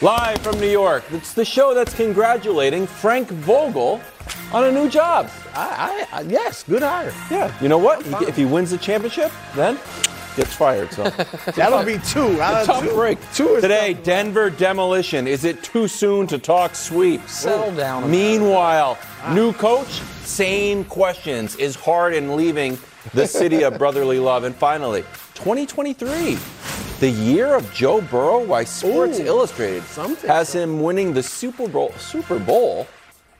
Live from New York, it's the show that's congratulating Frank Vogel on a new job. I, I, I, yes, good hire. Yeah, you know what? If he wins the championship, then gets fired. So That'll be two. Out of tough two. break. Two is Today, tough. Denver demolition. Is it too soon to talk sweep? Settle down a Meanwhile, ah. new coach, same questions. Is Harden leaving the city of brotherly love? And finally, 2023, the year of Joe Burrow. Why Sports Ooh, Illustrated something. has him winning the Super Bowl, Super Bowl,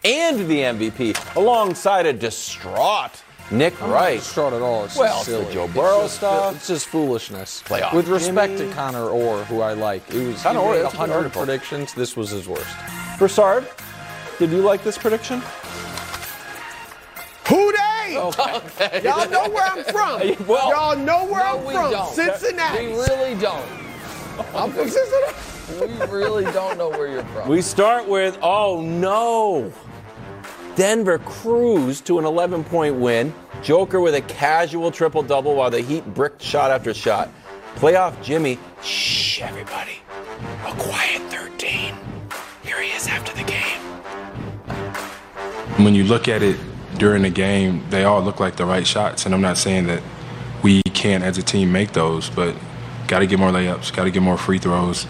and the MVP alongside a distraught Nick I'm Wright. not distraught at all. It's Well, just it's the silly. Joe It's Burrow just- stuff. It's just foolishness. Playoff With respect Jimmy. to Connor Orr, who I like, it was Connor Orr, made that's a good 100 predictions. This was his worst. Broussard, did you like this prediction? Who they? Oh, Y'all know where I'm from. Well- Y'all know where No, I'm we from. don't. Cincinnati. We really don't. I'm from Cincinnati. We really don't know where you're from. We start with oh no. Denver cruised to an 11 point win. Joker with a casual triple double while the Heat bricked shot after shot. Playoff Jimmy, shh, everybody. A quiet 13. Here he is after the game. When you look at it during the game, they all look like the right shots. And I'm not saying that we can't, as a team, make those, but got to get more layups, got to get more free throws.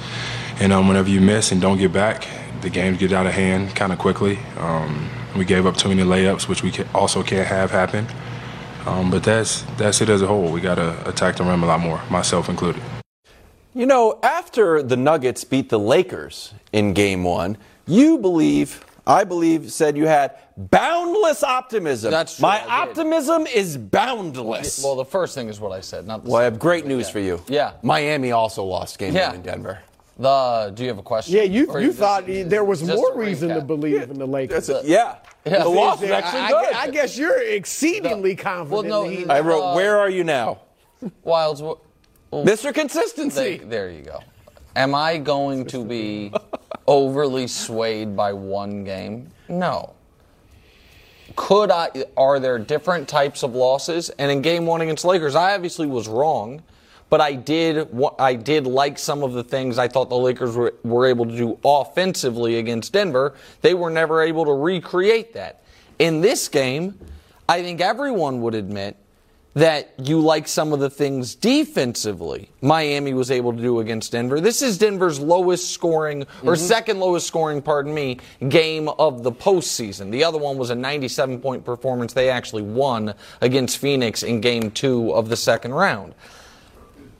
And um, whenever you miss and don't get back, the games get out of hand kind of quickly. Um, we gave up too many layups, which we also can't have happen. Um, but that's that's it as a whole. We got to attack the rim a lot more, myself included. You know, after the Nuggets beat the Lakers in game one, you believe, I believe, said you had boundless optimism. That's true, My I did. optimism is boundless. well, the first thing is what I said, not the Well, I have great news for you. Yeah. Miami also lost game Yeah. one in Denver. The, do you have a question? Yeah, you Or you just- thought there was more reason to recap? believe in the Lakers. Yeah. Yeah. The loss was I- actually I, good. I guess you're exceedingly confident. Well, no, the I wrote, Uh, Where are you now? Wilds, wh- Mr. Consistency. There, there you go. Am I going to be overly swayed by one game? No. Could I? Are there different types of losses? And in Game One against Lakers, I obviously was wrong, but I did. I did like some of the things I thought the Lakers were, were able to do offensively against Denver. They were never able to recreate that. In this game, I think everyone would admit that you like some of the things defensively Miami was able to do against Denver. This is Denver's lowest scoring, or mm-hmm. second lowest scoring, pardon me, game of the postseason. The other one was a 97 point performance they actually won against Phoenix in game two of the second round.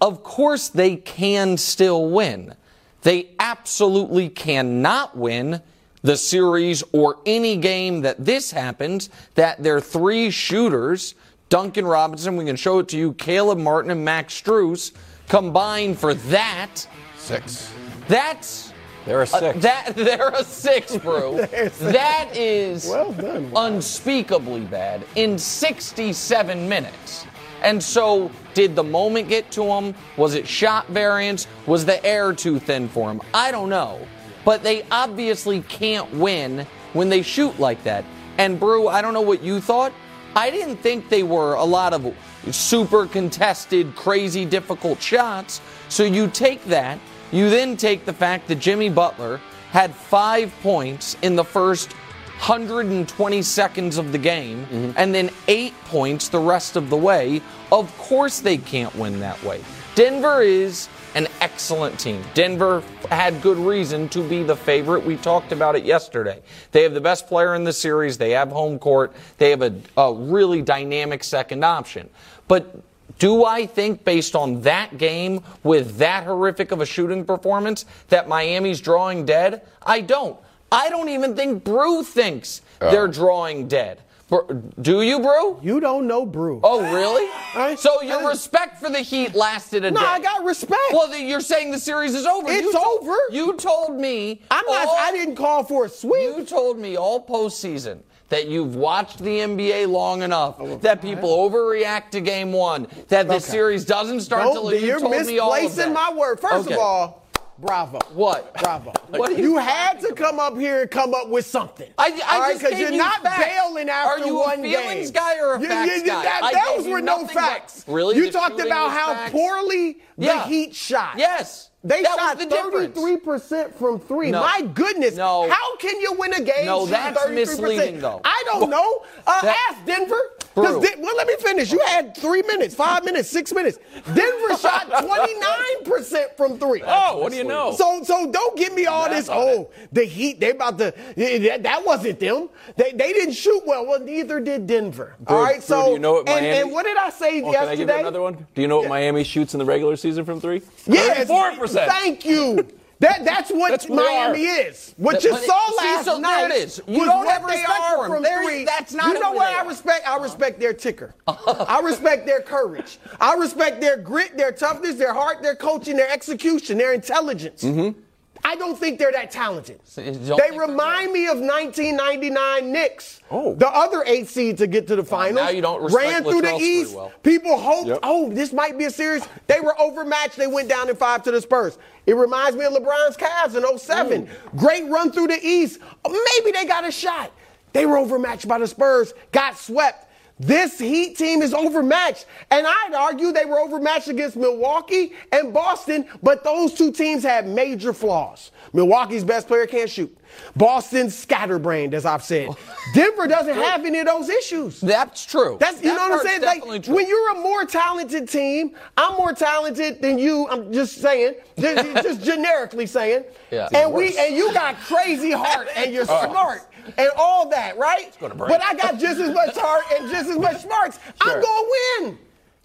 Of course, they can still win. They absolutely cannot win the series or any game that this happens, that their three shooters, Duncan Robinson, we can show it to you, Caleb Martin and Max Strus, combined for that. Six. That's They're a uh, six. that they're a six, bro. that is Well done. unspeakably bad in 67 minutes. And so, did the moment get to him? Was it shot variance? Was the air too thin for him? I don't know. But they obviously can't win when they shoot like that. And, Brew, I don't know what you thought. I didn't think they were a lot of super contested, crazy, difficult shots. So you take that, you then take the fact that Jimmy Butler had five points in the first 120 seconds of the game mm-hmm. and then eight points the rest of the way. Of course, they can't win that way. Denver is an excellent team. Denver had good reason to be the favorite. We talked about it yesterday. They have the best player in the series. They have home court. They have a, a really dynamic second option. But do I think, based on that game with that horrific of a shooting performance, that Miami's drawing dead? I don't. I don't even think Brew thinks they're oh. drawing dead. Br- Do you, Brew? You don't know Brew. Oh, really? I- so your I- respect for the Heat lasted a No, day. No, I got respect. Well, then you're saying the series is over. It's You over. You told me. I'm not. I didn't call for a sweep. You told me all postseason that you've watched the NBA long enough Oh, that people overreact to Game One, that the series doesn't start Don't, you you're told me all of misplacing my word. First Okay. of all, bravo. What? Bravo. What you you had to come up here and come up with something. I, I All right, just 'cause gave you're you not facts. bailing after one game. Are you a feelings game. guy or a You- facts guy? that- those were no nothing but- facts. Really? You talked about how facts? poorly Yeah. the Heat shot. Yes. They That shot 33% from three. No. My goodness. No. How can you win a game No, that's 33%? misleading, though. I don't know. Uh, That- ask Denver. 'Cause Brew. Well, let me finish. You had three minutes, five minutes, six minutes. Denver shot 29% from three. Oh, what do you know? So, so don't give me all this. Oh, the Heat. They about to. That, that wasn't them. They, they didn't shoot well. Well, neither did Denver. All right. So, you know what and, Miami- and what did I say Oh, yesterday? can I give you another one? Do you know what Miami shoots in the regular season from three? Yes. Four percent. Thank you. That, that's what That's Miami is. What you saw see, last so there night it is. You don't have they respect are from There- three. that's not You know what I respect? I respect their ticker. I respect their courage. I respect their grit, their toughness, their heart, their coaching, their execution, their intelligence. Mm-hmm. I don't think they're that talented. you don't They remind me of 1999 Knicks. Oh. The other eight seed to get to the oh, finals. now you don't respect Ran through the Latrell's pretty East. well. People hoped, Yep. oh, this might be a series. They were overmatched. They went down in five to the Spurs. It reminds me of LeBron's Cavs in 07. Great run through the East. Maybe they got a shot. They were overmatched by the Spurs, got swept. This Heat team is overmatched. And I'd argue they were overmatched against Milwaukee and Boston, but those two teams had major flaws. Milwaukee's best player can't shoot. Boston's scatterbrained, as I've said. Denver doesn't have any of those issues. That's true. That's you That know what I'm saying. Like true. when you're a more talented team, I'm more talented than you. I'm just saying, just, just generically saying. Yeah. And we and you got crazy heart and you're smart and all that, right? But I got just as much heart and just as much smarts. I'm gonna win.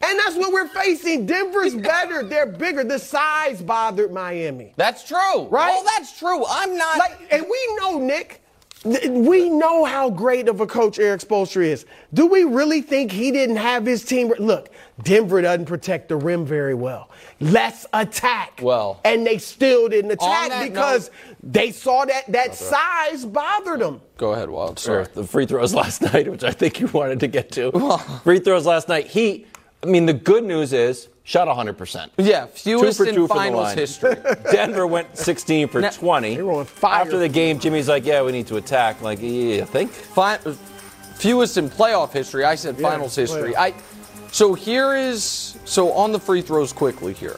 And that's what we're facing. Denver's better. They're bigger. The size bothered Miami. That's true. Right? Oh, that's true. I'm not. Like, and we know, Nick, we know how great of a coach Erik Spoelstra is. Do we really think he didn't have his team? Look, Denver doesn't protect the rim very well. Let's attack. Well- and they still didn't attack because note- they saw that that size bothered them. Go ahead, Wild. Sure. The free throws last night, which I think you wanted to get to. free throws last night. He, I mean, the good news is shot 100%. Yeah, fewest two for in two from the finals history. Denver went 16 for Now- 20. They were on fire. After the game, Jimmy's like, yeah, we need to attack. I'm like, yeah, you think? Fi- fewest in playoff history. I said Yeah, finals history. playoff. I. So here is so on the free throws quickly here.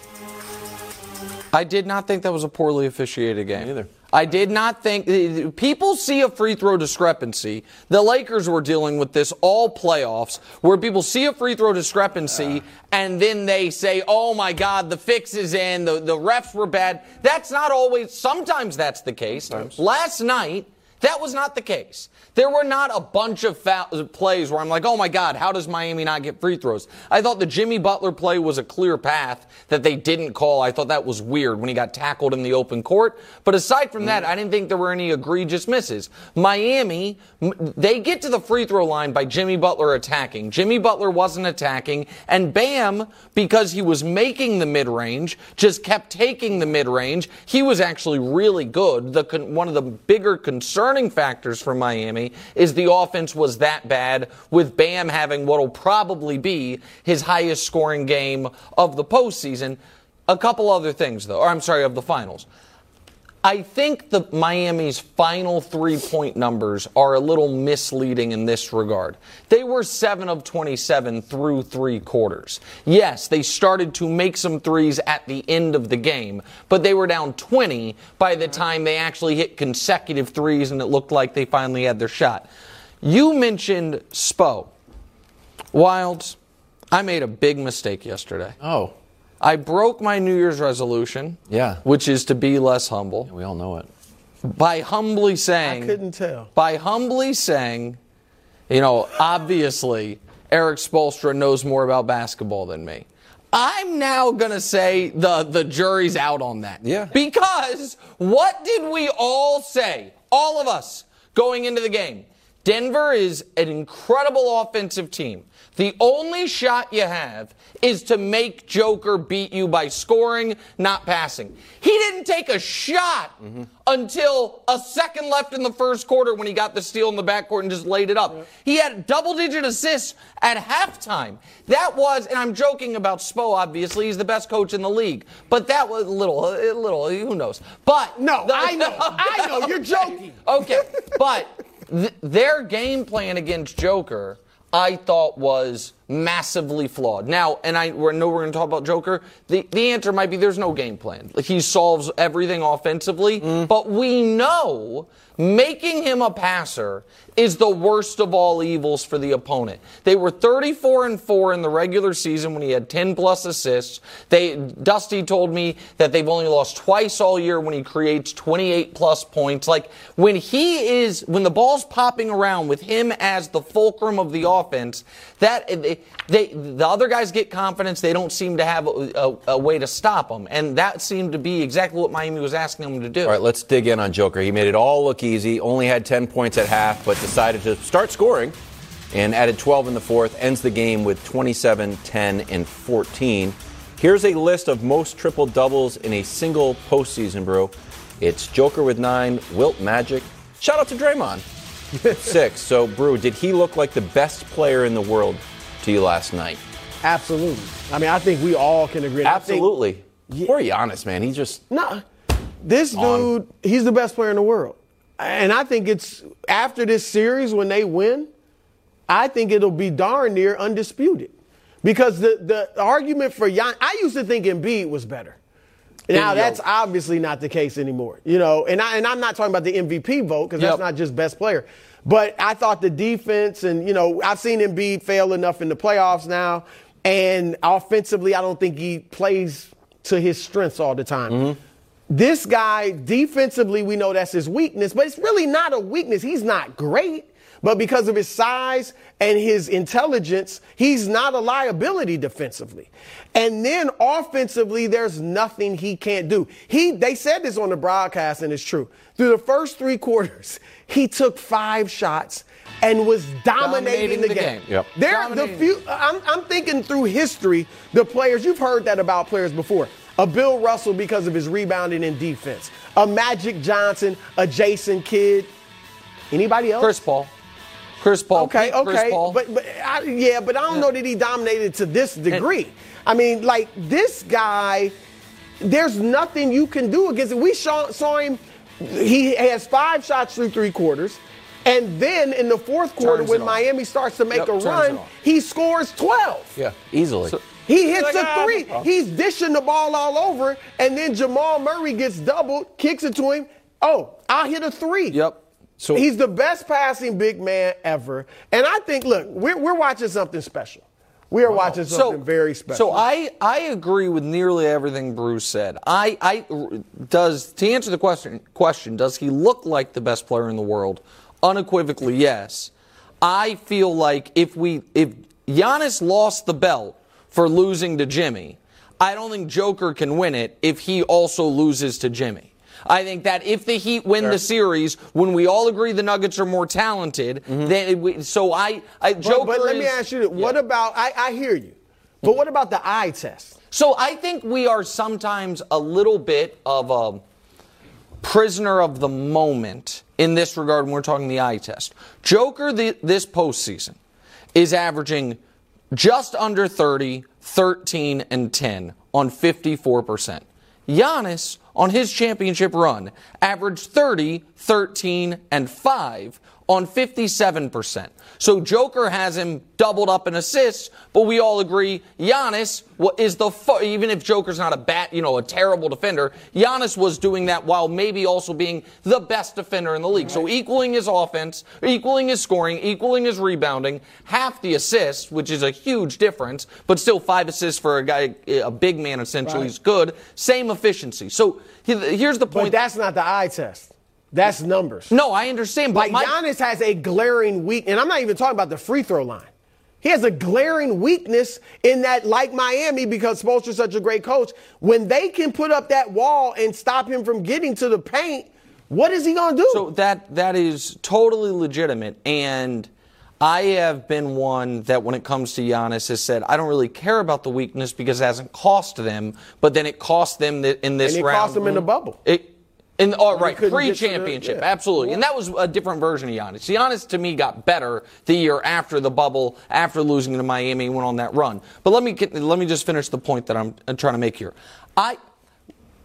I did not think that was a poorly officiated game. Me neither. I did not think people see a free throw discrepancy. The Lakers were dealing with this all playoffs, where people see a free throw discrepancy and then they say, "Oh my God, the fix is in. The the refs were bad." That's not always. Sometimes that's the case. Last night. That was not the case. There were not a bunch of foul, plays where I'm like, oh my God, how does Miami not get free throws? I thought the Jimmy Butler play was a clear path that they didn't call. I thought that was weird when he got tackled in the open court. But aside from that, mm. I didn't think there were any egregious misses. Miami, they get to the free throw line by Jimmy Butler attacking. Jimmy Butler wasn't attacking, and Bam, because he was making the mid range, just kept taking the mid range. He was actually really good. The con- one of the bigger concerning factors for Miami is the offense was that bad, with Bam having what will probably be his highest scoring game of the postseason. A couple other things, though, or I'm sorry, of the finals. I think the Miami's final three point numbers are a little misleading in this regard. They were 7 of 27 through three quarters. Yes, they started to make some threes at the end of the game, but they were down 20 by the mm-hmm. time they actually hit consecutive threes and it looked like they finally had their shot. You mentioned Spo. Wilds, I made a big mistake yesterday. Oh. I broke my New Year's resolution. Yeah. Which is to be less humble. We all know it. By humbly saying. I couldn't tell. By humbly saying, you know, obviously, Erik Spoelstra knows more about basketball than me. I'm now going to say the, the jury's out on that. Yeah. Because what did we all say? All of us going into the game. Denver is an incredible offensive team. The only shot you have is to make Joker beat you by scoring, not passing. He didn't take a shot mm-hmm. until a second left in the first quarter when he got the steal in the backcourt and just laid it up. He had double digit assists at halftime. That was, and I'm joking about Spo, obviously, he's the best coach in the league. But that was a little, a little, who knows. But. No, I know. I know. You're joking. Okay, but th- their game plan against Joker, I thought was massively flawed. Now, and I know we're going to talk about Joker. The the answer might be there's no game plan. He solves everything offensively, mm-hmm. but we know making him a passer is the worst of all evils for the opponent. They were 34 and 4 in the regular season when he had 10 plus assists. They Dusty told me that they've only lost twice all year when he creates 28 plus points. Like when he is when the ball's popping around with him as the fulcrum of the offense, that eh, they, they the other guys get confidence. They don't seem to have a, a, a way to stop them, and that seemed to be exactly what Miami was asking them to do. All right, let's dig in on Joker. He made it all look easy. Only had 10 points at half, but decided to start scoring and added 12 in the fourth. Ends the game with 27, 10, and 14. Here's a list of most triple doubles in a single postseason, bro. It's Joker with nine, Wilt Magic. Shout out to Draymond. Six. So, Brew, did he look like the best player in the world to you last night? Absolutely. I mean, I think we all can agree. I think- Absolutely. Poor Giannis, man. He just No, this On. dude, he's the best player in the world. And I think it's after this series when they win, I think it'll be darn near undisputed. Because the, the argument for Jan, I used to think Embiid was better. Now that's obviously not the case anymore, you know. And I and I'm not talking about the MVP vote because Yep. that's not just best player. But I thought the defense and you know I've seen Embiid fail enough in the playoffs now, and offensively I don't think he plays to his strengths all the time. This guy, defensively, we know that's his weakness, but it's really not a weakness. He's not great, but because of his size and his intelligence, he's not a liability defensively. And then offensively, there's nothing he can't do. He, they said this on the broadcast, and it's true. Through the first three quarters, he took five shots and was dominating, Dominating the, the game. game. Yep. There, the few, I'm, I'm thinking through history, the players, you've heard that about players before. A Bill Russell because of his rebounding and defense. A Magic Johnson, a Jason Kidd. Anybody else? Chris Paul. Chris Paul. Okay, Peak Chris okay, Paul. but but I, yeah, but I don't know that he dominated to this degree. I mean, like this guy, there's nothing you can do against it. We saw, saw him. He has five shots through three quarters, and then in the fourth quarter, Turns when it off. Miami starts to make Yep, a run, he scores 12. yeah, easily. He hits Like, a ah, three. no. He's dishing the ball all over, and then Jamal Murray gets doubled, kicks it to him. Oh, I hit a three. Yep. So- he's the best passing big man ever. And I think, look, we're, we're watching something special. We are watching something very special. So I, I agree with nearly everything Bruce said. I, I does to answer the question question does he look like the best player in the world? Unequivocally, yes. I feel like if we if Giannis lost the belt for losing to Jimmy, I don't think Joker can win it if he also loses to Jimmy. I think that if the Heat win the series, when we all agree the Nuggets are more talented, mm-hmm. then it, we- so I, I But- Joker. but, let me ask you, this. what about, I, I hear you, but what about the eye test? So I think we are sometimes a little bit of a prisoner of the moment in this regard when we're talking the eye test. Joker the, this postseason is averaging just under 30, 13, and 10 on 54%. Giannis on his championship run averaged 30, 13, and 5 on 57%. So Joker has him doubled up in assists, but we all agree Giannis is the even if Joker's not a bat, you know, a terrible defender, Giannis was doing that while maybe also being the best defender in the league. So equaling his offense, equaling his scoring, equaling his rebounding, half the assists, which is a huge difference, but still five assists for a guy, a big man essentially right. is good. Same efficiency. So here's the point. But that's not the eye test. That's numbers. No, I understand. But like my- Giannis has a glaring weak, and I'm not even talking about the free throw line. He has a glaring weakness in that, like Miami, because Spoelstra's such a great coach. When they can put up that wall and stop him from getting to the paint, what is he going to do? So that that is totally legitimate, and I have been one that, when it comes to Giannis, has said I don't really care about the weakness because it hasn't cost them, but then it cost them in this and it round. It cost them in the bubble. It, in, oh, right, pre-championship, yeah. absolutely, and that was a different version of Giannis. Giannis to me got better the year after the bubble, after losing to Miami, went on that run. But let me get, let me just finish the point that I'm trying to make here. I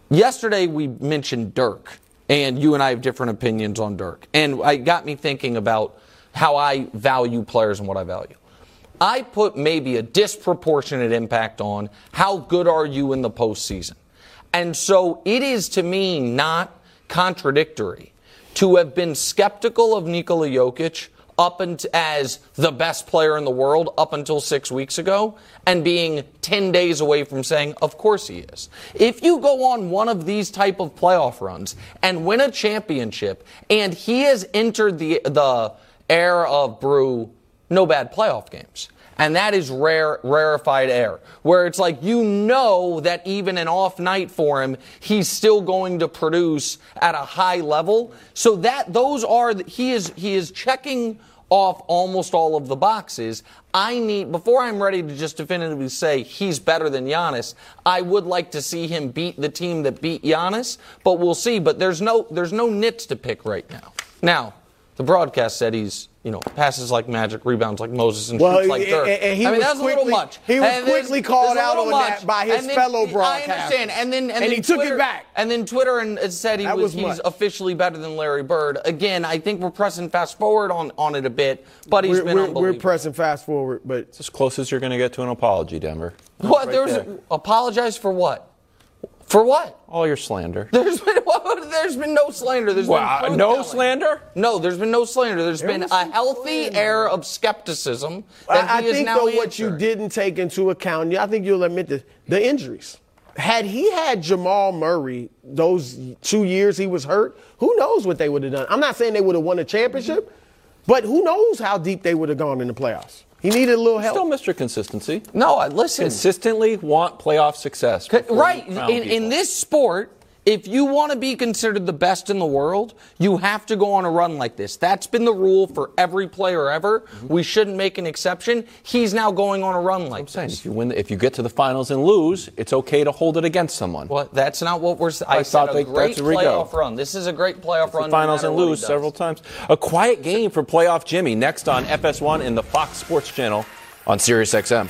yesterday we mentioned Dirk, and you and I have different opinions on Dirk, and it got me thinking about how I value players and what I value. I put maybe a disproportionate impact on how good are you in the postseason. And so it is to me not contradictory to have been skeptical of Nikola Jokic up and as the best player in the world up until six weeks ago and being 10 days away from saying, of course he is. If you go on one of these type of playoff runs and win a championship and he has entered the, the era of brew, no bad playoff games and that is rare, rarefied air, where it's like you know that even an off night for him, he's still going to produce at a high level. So that those are he is he is checking off almost all of the boxes. I need before I'm ready to just definitively say he's better than Giannis. I would like to see him beat the team that beat Giannis, but we'll see. But there's no there's no nits to pick right now. Now, the broadcast said he's you know, passes like magic, rebounds like Moses, and well, shoots like Dirk. And, and he I mean, was that's quickly, a little much. He was and quickly called out on much. that by his then, fellow broadcasters. I understand. And then and, and then he Twitter, took it back. And then Twitter and said he was, was he's officially better than Larry Bird. Again, I think we're pressing fast forward on, on it a bit, but he's we're, been we're, unbelievable. We're pressing fast forward, but it's as close as you're going to get to an apology, Denver. What? Right there's there. apologize for what? For what? All your slander. There's been there's been no slander. There's wow, been no slander. No, there's been no slander. There's there been a healthy slander. air of skepticism that I, I think now though answered. what you didn't take into account, I think you'll admit this, the injuries. Had he had Jamal Murray those two years he was hurt, who knows what they would have done? I'm not saying they would have won a championship, but who knows how deep they would have gone in the playoffs. He needed a little help. Still, Mr. Consistency. No, I listen. Consistently want playoff success. Right. In, in this sport, if you want to be considered the best in the world, you have to go on a run like this. That's been the rule for every player ever. Mm-hmm. We shouldn't make an exception. He's now going on a run like I'm this. saying if you win, if you get to the finals and lose, it's okay to hold it against someone. Well, that's not what we're. I, I thought a they, great playoff run. This is a great playoff run. finals no and lose several times. A quiet game for playoff Jimmy next on FS1 and the Fox Sports Channel on SiriusXM.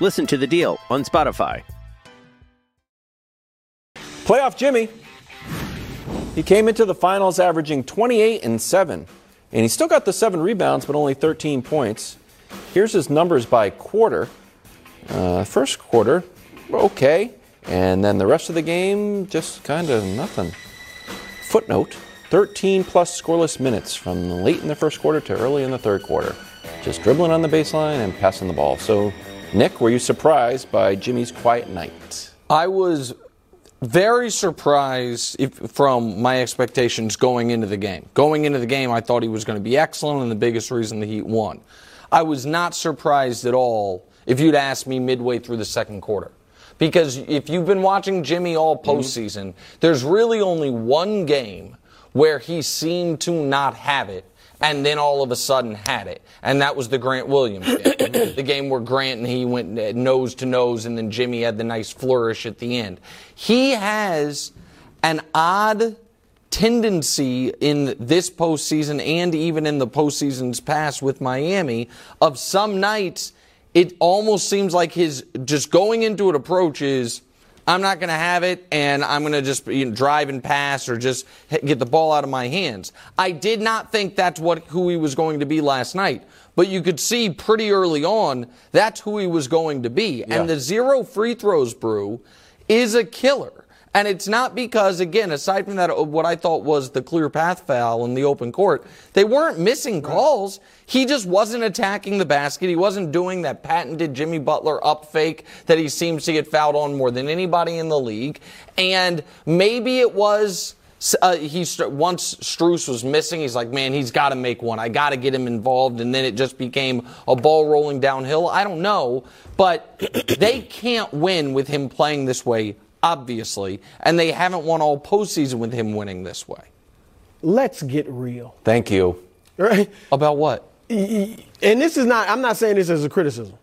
Listen to the deal on Spotify. Playoff Jimmy. He came into the finals averaging 28 and 7, and he still got the 7 rebounds, but only 13 points. Here's his numbers by quarter. Uh, first quarter, okay, and then the rest of the game, just kind of nothing. Footnote 13 plus scoreless minutes from late in the first quarter to early in the third quarter. Just dribbling on the baseline and passing the ball. So Nick, were you surprised by Jimmy's quiet night? I was very surprised if, from my expectations going into the game. Going into the game, I thought he was going to be excellent and the biggest reason the Heat won. I was not surprised at all if you'd asked me midway through the second quarter. Because if you've been watching Jimmy all mm-hmm. postseason, there's really only one game where he seemed to not have it and then all of a sudden had it. And that was the Grant Williams game. the game where Grant and he went uh, nose to nose and then Jimmy had the nice flourish at the end. He has an odd tendency in this postseason and even in the postseasons past with Miami of some nights it almost seems like his just going into an approach is I'm not going to have it and I'm going to just you know, drive and pass or just get the ball out of my hands. I did not think that's what who he was going to be last night, but you could see pretty early on that's who he was going to be. Yeah. And the zero free throws brew is a killer. And it's not because, again, aside from that, what I thought was the clear path foul in the open court, they weren't missing calls. He just wasn't attacking the basket. He wasn't doing that patented Jimmy Butler up fake that he seems to get fouled on more than anybody in the league. And maybe it was. Uh, he once Strus was missing, he's like, man, he's got to make one. I got to get him involved, and then it just became a ball rolling downhill. I don't know, but they can't win with him playing this way obviously, and they haven't won all postseason with him winning this way. Let's get real. Thank you. Right? About what? And this is not, I'm not saying this as a criticism.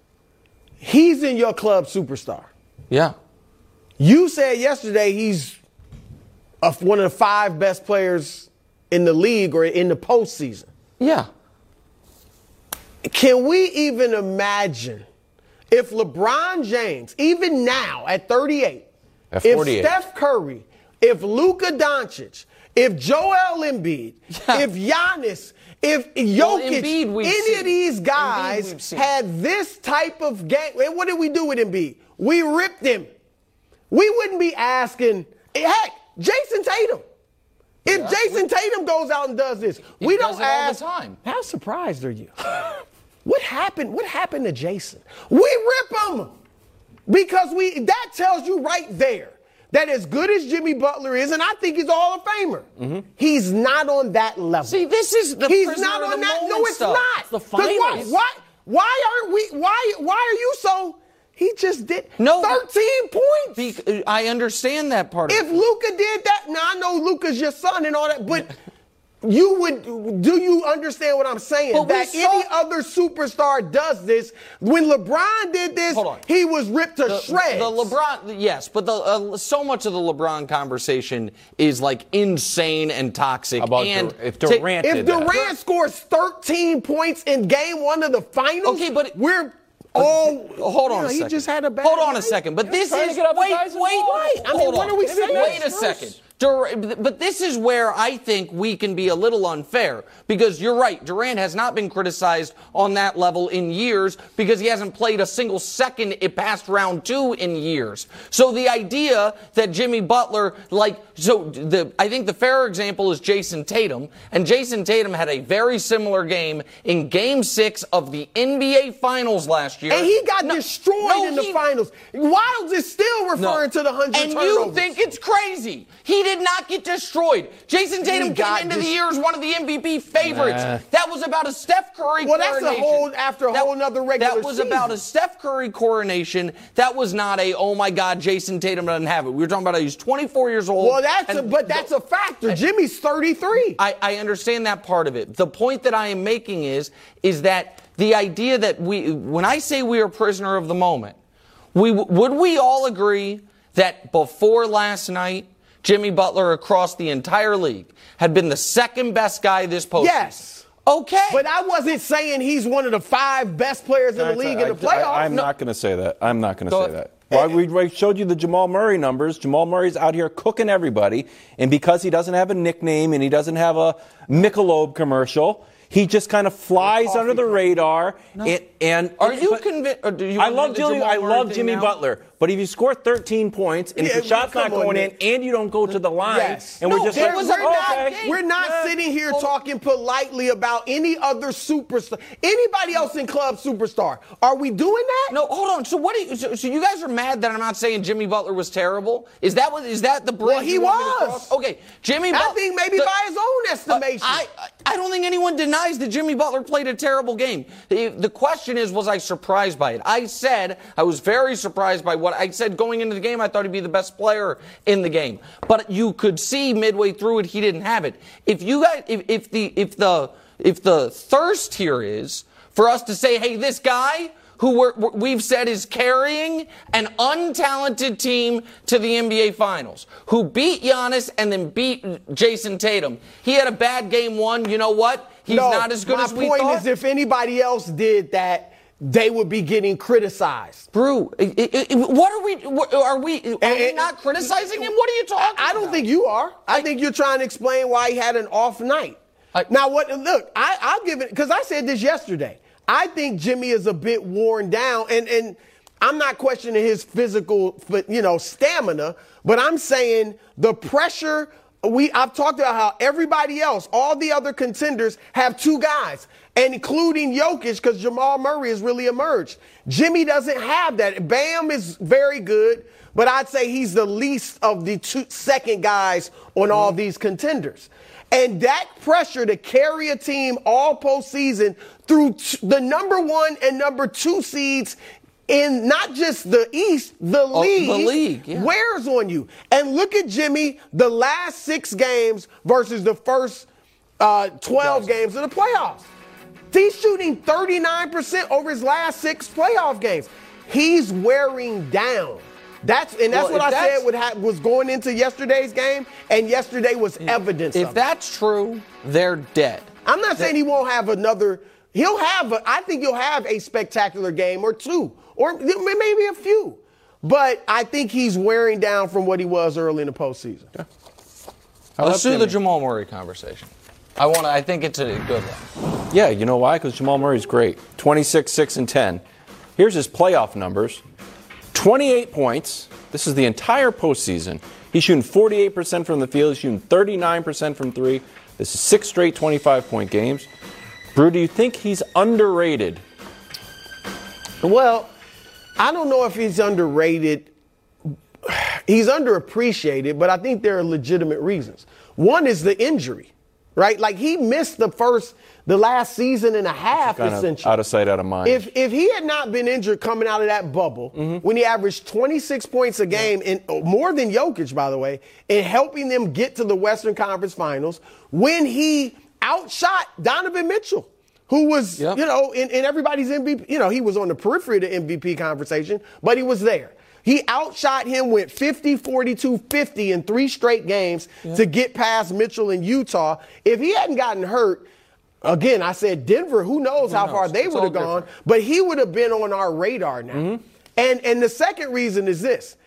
He's in your club superstar. Yeah. You said yesterday he's a, one of the five best players in the league or in the postseason. Yeah. Can we even imagine if LeBron James, even now at 38, at if Steph Curry, if Luka Doncic, if Joel Embiid, yeah. if Giannis, if Jokic, well, any seen. of these guys had this type of game, what did we do with Embiid? We ripped him. We wouldn't be asking, heck, Jayson Tatum. If yeah, Jayson we, Tatum goes out and does this, we don't ask. All the time. How surprised are you? what happened? What happened to Jayson? We rip him. Because we that tells you right there that as good as Jimmy Butler is, and I think he's all a famer, mm-hmm. he's not on that level. See, this is the he's not on that. No, it's stuff. not. It's the finals. Why, why, why aren't we? Why why are you so? He just did no 13 points. Be, I understand that part. If Luka did that, now I know Luka's your son and all that, but you would do you understand what I'm saying? But that saw, any other superstar does this. When LeBron did this, he was ripped to the, shreds. The LeBron, yes, but the, uh, so much of the LeBron conversation is like insane and toxic. About and if Durant, if Durant that. scores 13 points in Game One of the finals, okay, but we're Oh, hold on a second. He just had a bad Hold on night. a second. But this is wait, wait, wait. I mean, hold what on. are we saying? Wait a second. But this is where I think we can be a little unfair because you're right. Durant has not been criticized on that level in years because he hasn't played a single second past round two in years. So the idea that Jimmy Butler, like, so the, I think the fair example is Jayson Tatum, and Jayson Tatum had a very similar game in game six of the NBA Finals last year. And he got no, destroyed no, in the he, finals. Wiles is still referring no. to the 100 And turnovers. you think it's crazy. He did not get destroyed. Jayson Tatum came into the year as one of the MVP favorites. Nah. That was about a Steph Curry coronation. well, that's a whole after a that, whole another regular That was season. about a Steph Curry coronation. That was not a oh my God, Jayson Tatum doesn't have it. We were talking about he's 24 years old. Well, that's a, but that's a factor. Jimmy's 33. I, I understand that part of it. The point that I am making is is that the idea that we when I say we are prisoner of the moment, we would we all agree that before last night Jimmy Butler across the entire league had been the second best guy this postseason. Yes. Okay. But I wasn't saying he's one of the five best players in the league I, in the playoffs. I, am no. not going to say that. I'm not going to say that. Well, we showed you the Jamal Murray numbers. Jamal Murray's out here cooking everybody, and because he doesn't have a nickname and he doesn't have a Michelob commercial, he just kind of flies under the radar. No. And, and are you convinced? I love Jimmy. I love Jimmy Butler. But if you score 13 points and if Yeah, the shot's not going in and you don't go to the line, Yes. and No, we're just there like, was oh, not- okay. We're not Yeah. sitting here talking politely about any other superstar, anybody else in club superstar. Are we doing that? No, hold on. So what? Do you, so, so you guys are mad that I'm not saying Jimmy Butler was terrible? Is that what? Is that the bridge? Well, he you want me to was. cross? Okay, Jimmy. I Butler. think maybe by his own estimation. I, I I don't think anyone denies that Jimmy Butler played a terrible game. The, the question is, was I surprised by it? I said I was very surprised by what I said going into the game. I thought he'd be the best player in the game, but you could see midway through it he didn't have it. If you guys, if, if the if the if the thirst here is for us to say, hey, this guy who we're, we've said is carrying an untalented team to the NBA Finals, who beat Giannis and then beat Jayson Tatum. He had a bad game one. You know what? He's no, not as good as we thought. My point is, if anybody else did that, they would be getting criticized. Brew, i- i- i- what are we? What, are we? Are And- we not criticizing him? What are you talking? I don't about? think you are. I think you're trying to explain why he had an off night. I- now, what? Look, I, I'll give it because I said this yesterday. I think Jimmy is a bit worn down, and and I'm not questioning his physical, you know, stamina, but I'm saying the pressure. We I've talked about how everybody else, all the other contenders, have two guys, including Jokic, because Jamal Murray has really emerged. Jimmy doesn't have that. Bam is very good, but I'd say he's the least of the two second guys on all these contenders. And that pressure to carry a team all postseason through t- the number one and number two seeds in not just the East, the Oh, the league, league, yeah. wears on you. And look at Jimmy, the last six games versus the first uh, 12 games of the playoffs. He's shooting 39% over his last six playoff games. He's wearing down. That's and that's Well, what I that's- said would ha- was going into yesterday's game, and yesterday was evidence. If of it. that's true, they're dead. I'm not saying he won't have another. He'll have. A, I think he'll have a spectacular game or two, or maybe a few. But I think he's wearing down from what he was early in the postseason. Let's do the Jamal Murray conversation. I want. I think it's a good one. Yeah, you know why? Because Jamal Murray's great. 26, 6, and 10. Here's his playoff numbers 28 points. This is the entire postseason. He's shooting 48% from the field, he's shooting 39% from three. This is six straight 25 point games. Brew, do you think he's underrated? Well, I don't know if he's underrated. He's underappreciated, but I think there are legitimate reasons. One is the injury, right? Like he missed the first, the last season and a half, essentially. out of sight, out of mind. If if he had not been injured coming out of that bubble, Mm-hmm. when he averaged 26 points a game, and more than Jokic, by the way, in helping them get to the Western Conference Finals, when he outshot Donovan Mitchell, who was Yep. you know in, in everybody's MVP, you know he was on the periphery of the MVP conversation, but he was there. He outshot him with 50, 42, 50 in three straight games to get past Mitchell in Utah. If he hadn't gotten hurt, Again, I said Denver. Who knows how far they would have gone? different. But he would have been on our radar now. Mm-hmm. And and the second reason is this: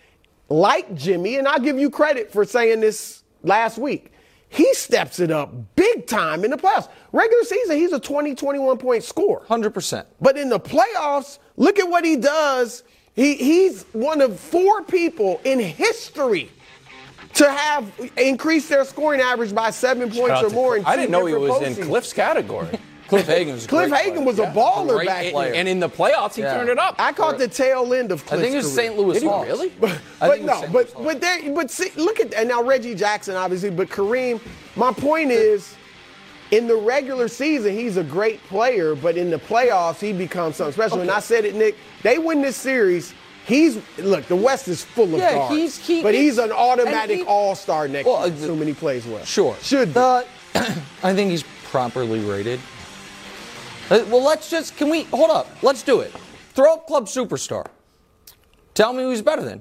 like Jimmy, and I'll give you credit for saying this last week. He steps it up big time in the playoffs. Regular season, he's a 20, 21 point scorer. Hundred percent. But in the playoffs, look at what he does. He, he's one of four people in history to have increased their scoring average by seven points or more. In I didn't know he different was in. Cliff's category. Cliff Hagan was a Cliff great Hagan player. was a baller Great back player. and in the playoffs, he Yeah. turned it up. I caught the tail end of I Cliff's think it was career. St. Louis Did he Hawks. really? I But think it was no, St. but Louis Hawks. but there, but see, look at and now Reggie Jackson obviously, but Kareem. My point is, in the regular season, he's a great player, but in the playoffs, he becomes something special. And I said it, Nick. They win this series. He's look. The West is full of Yeah, guards, he's- he- but he's an automatic he- All Star next Well, year, uh, assuming he plays well. Sure. should be. The, I think he's properly rated. Uh, Well, let's just can we hold up? Let's do it. Throw up club superstar. Tell me who's better than.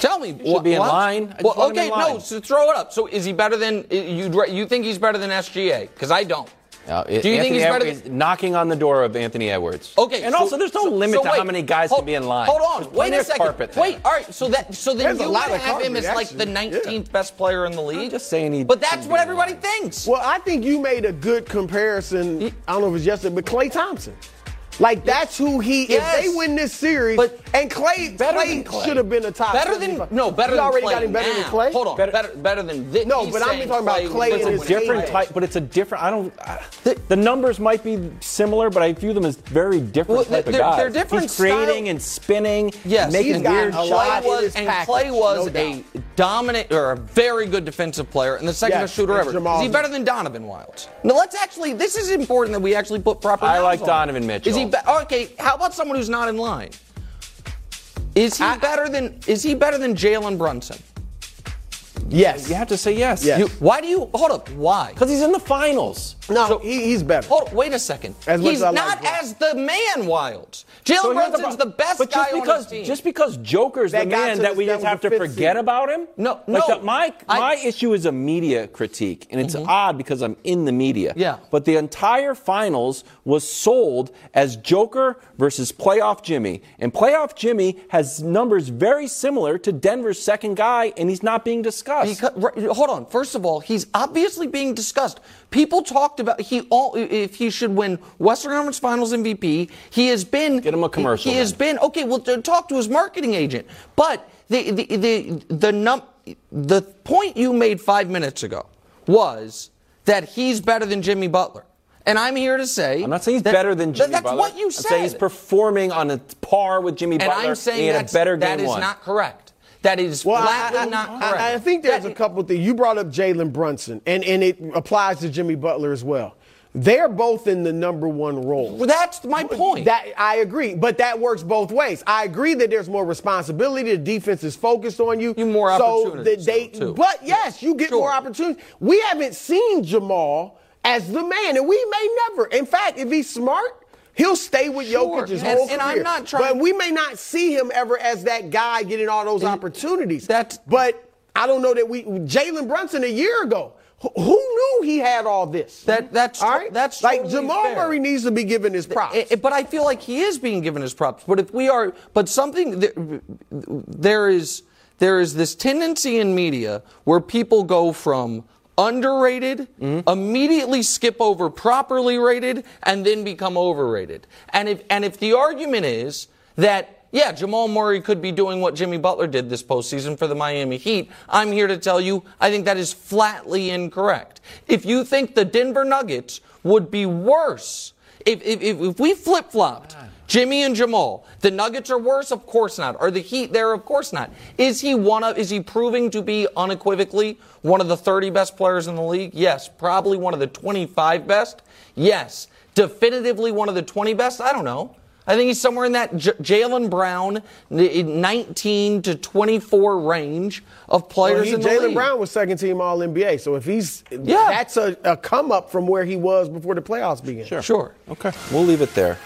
Tell me. should be in line. Well, okay, in line. no. So throw it up. So is he better than you? You think he's better than SGA? Because I don't. Uh, Do you think he's better Edwards- than? knocking on the door of Anthony Edwards? Okay, and so- also there's no so- limit so to how many guys hold- can be in line. Hold on, wait a second. Wait, all right. So that so then There's a you lot would of have him carpet, as like the actually. 19th best player in the league. just saying he But that's what everybody line. thinks. Well, I think you made a good comparison. I don't know if it was yesterday, but Klay Thompson. Like that's who he. Yes. If they win this series, But- and Klay, Klay, Klay. should have been a top. Better than no, better We than already Klay got him better now. than Klay. Hold on, better, better, than this. No, he's but I'm saying talking about Klay was and a his different heyday. type, but it's a different. I don't. I, the, the numbers might be similar, but I view them as very different Well, type of they're- guys. they're different He's creating style- and spinning, Yes, making he's weird a Klay lot shots. was, and package, Klay was no a dominant or a very good defensive player and the second Yes, best shooter ever. Jamal- Is he better than Donovan Wilds? No, let's actually. This is important that we actually put proper. I like on. Donovan Mitchell. Is he be- okay? How about someone who's not in line? Is he better than? Is he better than Jalen Brunson? Yes. You have to say yes. Yes. You- why do you hold up? Why? Because he's in the finals. No, So- he, he's better. Hold, wait a second. As He's I like not as the man Wilds. Jalen So Brunson's pro- the best but guy just on because just because Joker's That the man that we just have to forget about him. No, like no. the- my I- my issue is a media critique, and it's mm-hmm. odd because I'm in the media. Yeah. But the entire finals was sold as Joker versus Playoff Jimmy, and Playoff Jimmy has numbers very similar to Denver's second guy, and he's not being discussed. Because, right, hold on. First of all, he's obviously being discussed. People talked about he all if he should win Western Conference Finals MVP. He has been Get him a commercial He, has been okay. Well, talk to his marketing agent. But the the the the num the point you made five minutes ago was that he's better than Jimmy Butler. And I'm here to say I'm not saying he's that- better than Jimmy That's Butler. That's what you I'm saying he's performing on a par with Jimmy and Butler. I'm saying he had a better game is one. not correct. That is Well, I, I- not correct. I, think there's That- a couple things. You brought up Jalen Brunson, and, and it applies to Jimmy Butler as well. They're both in the number one role. Well, that's my point. That I agree, but that works both ways. I agree that there's more responsibility. The defense is focused on you. You more so opportunities, that they, too. But yes, you get Sure. more opportunities. We haven't seen Jamal as the man, and we may never. In fact, if he's smart. He'll stay with Sure. Jokic his And- whole and career. I'm not trying- but we may not see him ever as that guy getting all those opportunities. that's- but I don't know that we Jalen Brunson a year ago. Who, knew he had all this? That- that's all right. that's like totally Jamal fair. Murray needs to be given his props. I- I- but I feel like he is being given his props. But if we are, but something there is there is this tendency in media where people go from underrated, immediately skip over properly rated, and then become overrated. And if and if the argument is that yeah, Jamal Murray could be doing what Jimmy Butler did this postseason for the Miami Heat. I'm here to tell you, I think that is flatly incorrect. If you think the Denver Nuggets would be worse, if, if, if, if we flip flopped Jimmy and Jamal, the Nuggets are worse? Of course not. Are the Heat there? Of course not. Is he one of, is he proving to be unequivocally one of the 30 best players in the league? Yes. Probably one of the 25 best? Yes. Definitively one of the 20 best? I don't know. I think he's somewhere in that J- Jaylen Brown 19 to 24 range of Well, players he- in the league. Jaylen. Brown was second team All NBA. So if he's Yeah. that's a, a come up from where he was before the playoffs began. Sure. Sure. Okay, we'll leave it there.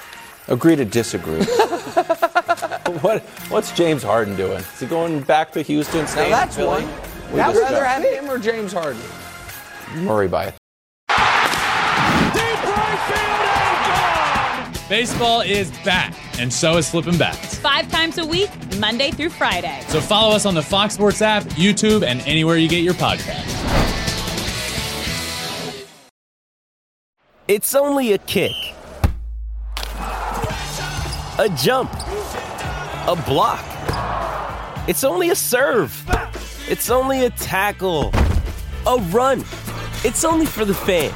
Agree to disagree. what What's James Harden doing? Is he going back to Houston? Now staying in that's Philly? one. We I'd discussed. rather have him or James Harden. Murray by it. Baseball is back, and so is flipping bats. Five times a week, Monday through Friday. So follow us on the Fox Sports app, YouTube, and anywhere you get your podcast. It's only a kick, a jump, a block. It's only a serve. It's only a tackle, a run. It's only for the fans.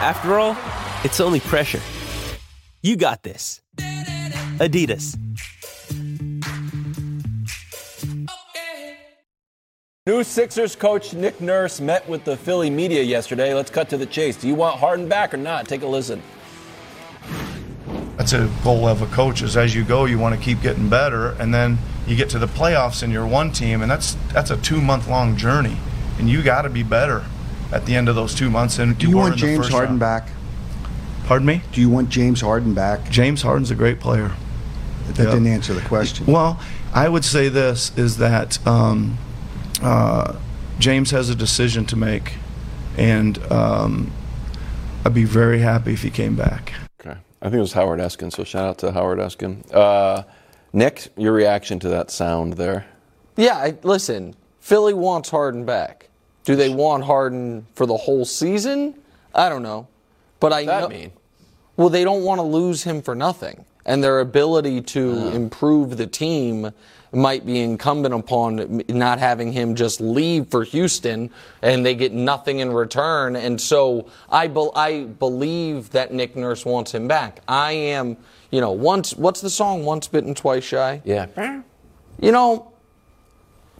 After all, it's only pressure. You got this. Adidas. New Sixers coach Nick Nurse met with the Philly media yesterday. Let's cut to the chase. Do you want Harden back or not? Take a listen. That's a goal of a coach is as you go, you want to keep getting better, and then you get to the playoffs and you're one team, and that's that's a two month long journey, and you got to be better at the end of those two months. And Do you want James Harden round. back? Pardon me? Do you want James Harden back? James Harden's a great player. That Yeah. didn't answer the question. Well, I would say this is that um, uh, James has a decision to make, and um, I'd be very happy if he came back. I think it was Howard Eskin, so shout out to Howard Eskin. Uh, Nick, your reaction to that sound there? Yeah, I, listen, Philly wants Harden back. Do they want Harden for the whole season? I don't know. But I that know. mean? Well, they don't want to lose him for nothing. And their ability to improve the team might be incumbent upon not having him just leave for Houston and they get nothing in return. And so I, be- I believe that Nick Nurse wants him back. I am, you know, once, what's the song? Once bitten, twice shy? Yeah. You know,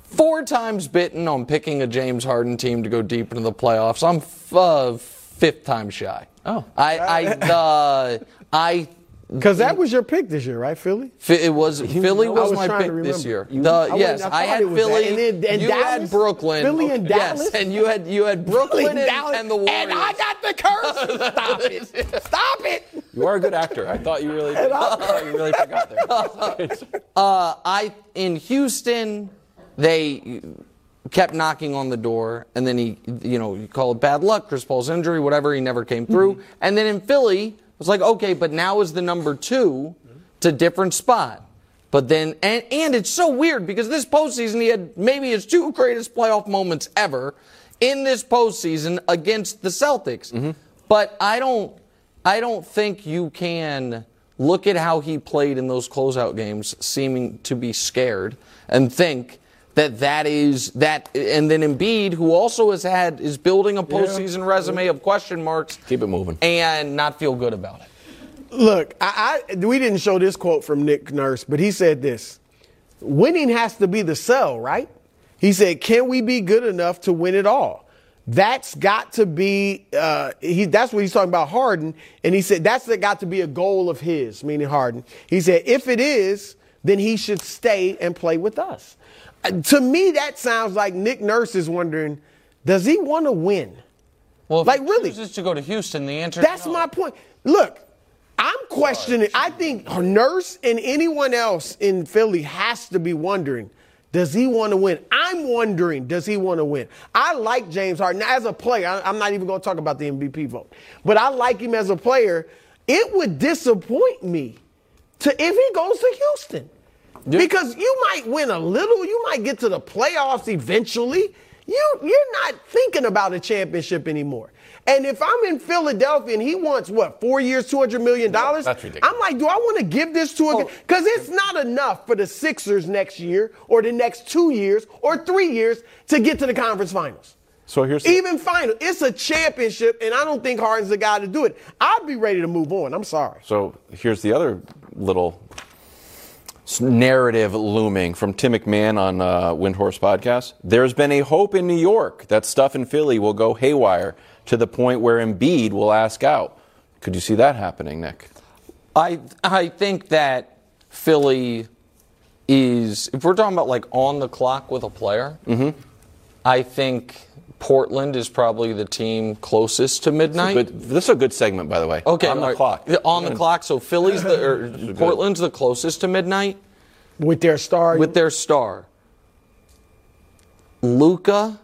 four times bitten on picking a James Harden team to go deep into the playoffs. I'm f- uh, fifth time shy. Oh. I, I, the, I. Because that was your pick this year, right, Philly? It was Philly I was, was my pick this year. You- The- I yes, I I, had it Philly. that. And then- and you Dallas? had Brooklyn. Philly and yes, Dallas? and you had you had Brooklyn Philly and, Dallas, and the Warriors. And I got the curse. Stop it. Stop it. You are a good actor. I thought you really, I thought you really forgot there. Uh, I in Houston, they kept knocking on the door, and then he, you know, you call it bad luck, Chris Paul's injury, whatever. He never came through, and then in Philly, it was like, okay, but now is the number two, to different spot. But then, and, and it's so weird because this postseason, he had maybe his two greatest playoff moments ever in this postseason against the Celtics. Mm-hmm. But I don't, I don't think you can look at how he played in those closeout games, seeming to be scared, and think that that is that. And then Embiid, who also has had is building a postseason resume of question marks, keep it moving, and not feel good about it. Look, I, I we didn't show this quote from Nick Nurse, but he said this: "Winning has to be the sell, right?" He said, "Can we be good enough to win it all?" That's got to be. Uh, he. That's what he's talking about Harden, and he said that's got to be a goal of his, meaning Harden. He said, if it is, then he should stay and play with us. To me, that sounds like Nick Nurse is wondering, does he want to win? Well, if like he really, chooses to go to Houston, the answer that's no. my point. Look, I'm questioning. I think Nurse and anyone else in Philly has to be wondering. Does he want to win? I'm wondering, does he want to win? I like James Harden. Now, as a player, I'm not even going to talk about the MVP vote, but I like him as a player. It would disappoint me to if he goes to Houston. Because you might win a little, you might get to the playoffs eventually. You you're not thinking about a championship anymore. And if I'm in Philadelphia and he wants what four years, two hundred million dollars, that's ridiculous. I'm like, do I want to give this to a? Oh. Because it's not enough for the Sixers next year or the next two years or three years to get to the conference finals. So here's Even final, it's a championship, and I don't think Harden's the guy to do it. I'd be ready to move on. I'm sorry. So here's the other little narrative looming from Tim McMahon on uh, Windhorst Podcast. There's been a hope in New York that stuff in Philly will go haywire to the point where Embiid will ask out. Could you see that happening, Nick? I I think that Philly is if we're talking about like on the clock with a player, Mm-hmm. I think Portland is probably the team closest to midnight. Good, this is a good segment, by the way. Okay, on the all right. clock. On the clock. So Philly's the or Portland's the closest to midnight with their star. With their star. Luka,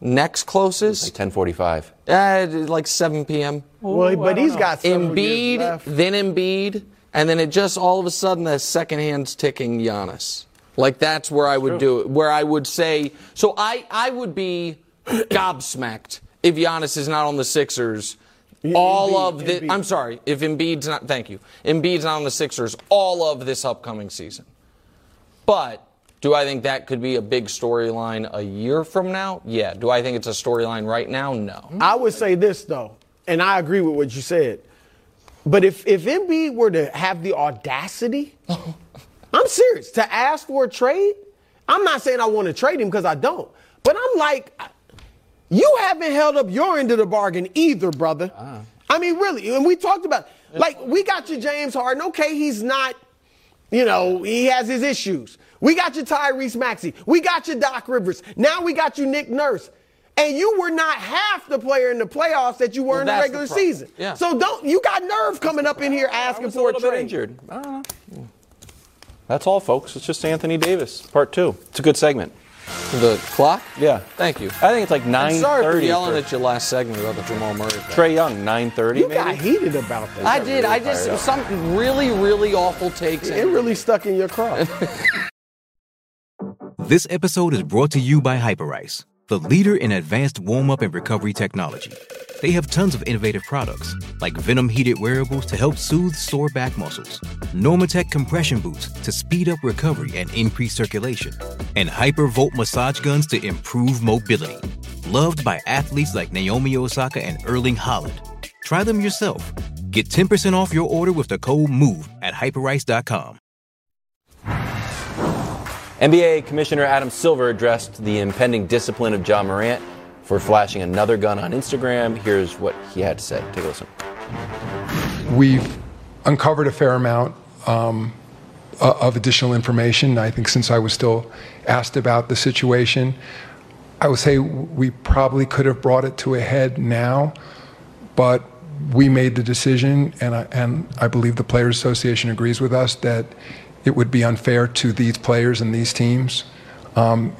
next closest. Ten forty-five. Uh, like 7 p.m. Well, but he's got several years Embiid, left. then Embiid, and then it just all of a sudden the second hand's ticking Giannis. Like that's where I would do it. Where I would say, so I I would be gobsmacked if Giannis is not on the Sixers. all Embiid, of the, Embiid. I'm sorry, if Embiid's not, thank you, Embiid's not on the Sixers all of this upcoming season. But do I think that could be a big storyline a year from now? Yeah. Do I think it's a storyline right now? No. I would say this though, and I agree with what you said. But if if Embiid were to have the audacity, I'm serious to ask for a trade. I'm not saying I want to trade him because I don't, but I'm like, you haven't held up your end of the bargain either, brother. Ah. I mean, really, and we talked about like we got you James Harden. Okay, he's not, you know, he has his issues. We got you Tyrese Maxey. We got you Doc Rivers. Now we got you Nick Nurse. And you were not half the player in the playoffs that you were Well, in the that's the regular season. Yeah. So don't you got nerve coming up in here asking a for a, bit trade? injured. I don't know. That's all, folks. It's just Anthony Davis, part two. It's a good segment. The clock? Yeah. Thank you. I think it's like I'm nine sorry for thirty. yelling at you last segment about the Jamal Murray thing. Trae Young, nine thirty. You maybe. got heated about that. I did. I just fired up. some really, really awful takes. It really stuck in your craw. This episode is brought to you by Hyperice, the leader in advanced warm up and recovery technology. They have tons of innovative products, like Venom heated wearables to help soothe sore back muscles, Normatec compression boots to speed up recovery and increase circulation, and Hypervolt massage guns to improve mobility. Loved by athletes like Naomi Osaka and Erling Haaland. Try them yourself. Get 10% off your order with the code MOVE at hyperice.com. NBA Commissioner Adam Silver addressed the impending discipline of Ja Morant for flashing another gun on Instagram. Here's what he had to say. Take a listen. We've uncovered a fair amount um, of additional information. I think since I was still asked about the situation, I would say we probably could have brought it to a head now, but we made the decision, and I, and I believe the Players Association agrees with us that it would be unfair to these players and these teams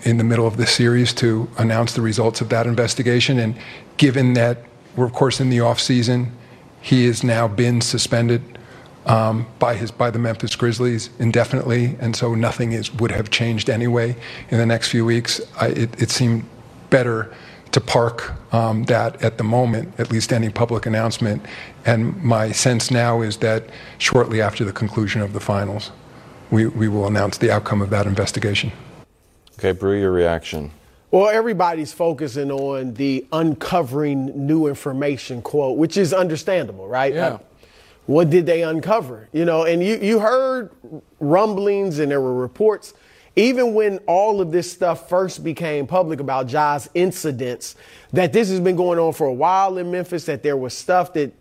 in the middle of the series to announce the results of that investigation. And given that we're, of course, in the off season, he has now been suspended um, by his by the Memphis Grizzlies indefinitely, and so nothing is would have changed anyway in the next few weeks. It, seemed better to park um, that at the moment, at least any public announcement. And my sense now is that shortly after the conclusion of the finals, we will announce the outcome of that investigation. Okay, Brew, your reaction. Well, everybody's focusing on the uncovering new information quote, which is understandable, right? Yeah. Uh, what did they uncover? You know, and you, you heard rumblings and there were reports. Even when all of this stuff first became public about Ja's incidents, that this has been going on for a while in Memphis, that there was stuff that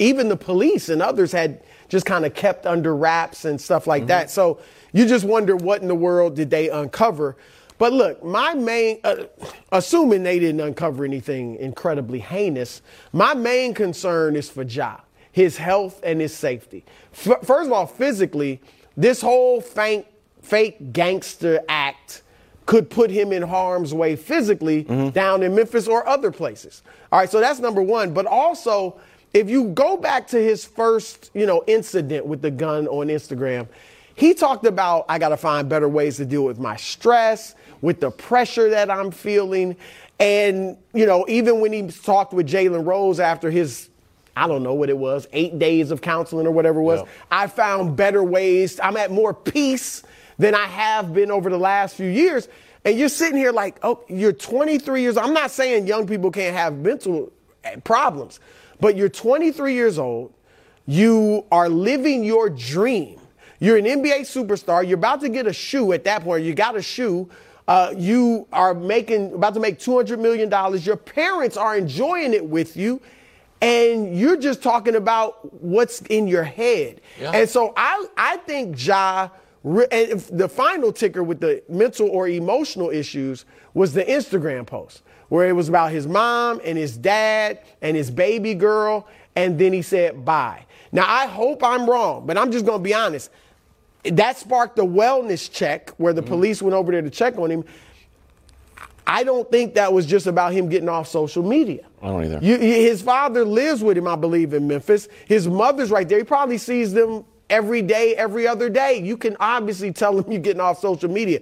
even the police and others had just kind of kept under wraps and stuff like that. So you just wonder what in the world did they uncover? But look, my main, uh, assuming they didn't uncover anything incredibly heinous, my main concern is for Ja, his health and his safety. F- first of all, physically, this whole fake, fake gangster act could put him in harm's way physically down in Memphis or other places. All right, so that's number one. But also, if you go back to his first, you know, incident with the gun on Instagram, he talked about I got to find better ways to deal with my stress, with the pressure that I'm feeling. And, you know, even when he talked with Jalen Rose after his, I don't know what it was, eight days of counseling or whatever it was, I found better ways. I'm at more peace than I have been over the last few years. And you're sitting here like, oh, you're 23 years. I'm not saying young people can't have mental problems, but you're 23 years old. You are living your dream. You're an NBA superstar. You're about to get a shoe at that point. You got a shoe. Uh, you are making about to make $200 million. Your parents are enjoying it with you. And you're just talking about what's in your head. Yeah. And so I, I think Ja, and the final ticker with the mental or emotional issues was the Instagram post where it was about his mom and his dad and his baby girl. And then he said, bye. Now, I hope I'm wrong, but I'm just going to be honest. That sparked a wellness check where the mm-hmm. police went over there to check on him. I don't think that was just about him getting off social media. I don't either. You, his father lives with him, I believe, in Memphis. His mother's right there. He probably sees them every day, every other day. You can obviously tell him you're getting off social media.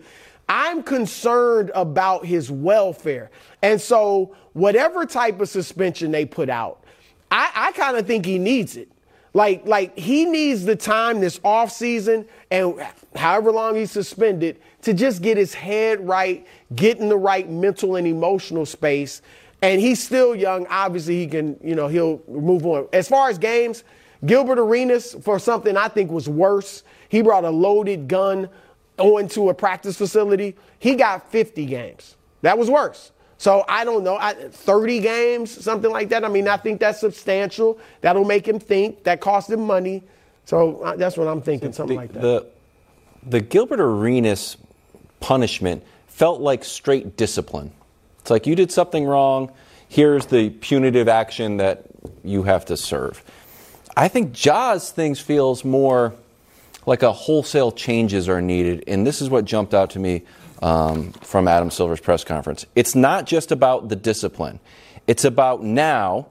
I'm concerned about his welfare. And so, whatever type of suspension they put out, I, I kind of think he needs it. Like, like he needs the time this off season and however long he's suspended to just get his head right, get in the right mental and emotional space. And he's still young. Obviously, he can, you know, he'll move on. As far as games, Gilbert Arenas, for something I think was worse, he brought a loaded gun onto a practice facility. He got 50 games. That was worse. So I don't know, I, 30 games, something like that. I mean, I think that's substantial. That'll make him think. That cost him money. So that's what I'm thinking, something like that. The the Gilbert Arenas punishment felt like straight discipline. It's like you did something wrong. Here's the punitive action that you have to serve. I think Ja's things feels more like a wholesale changes are needed, and this is what jumped out to me um, from Adam Silver's press conference. It's not just about the discipline. It's about now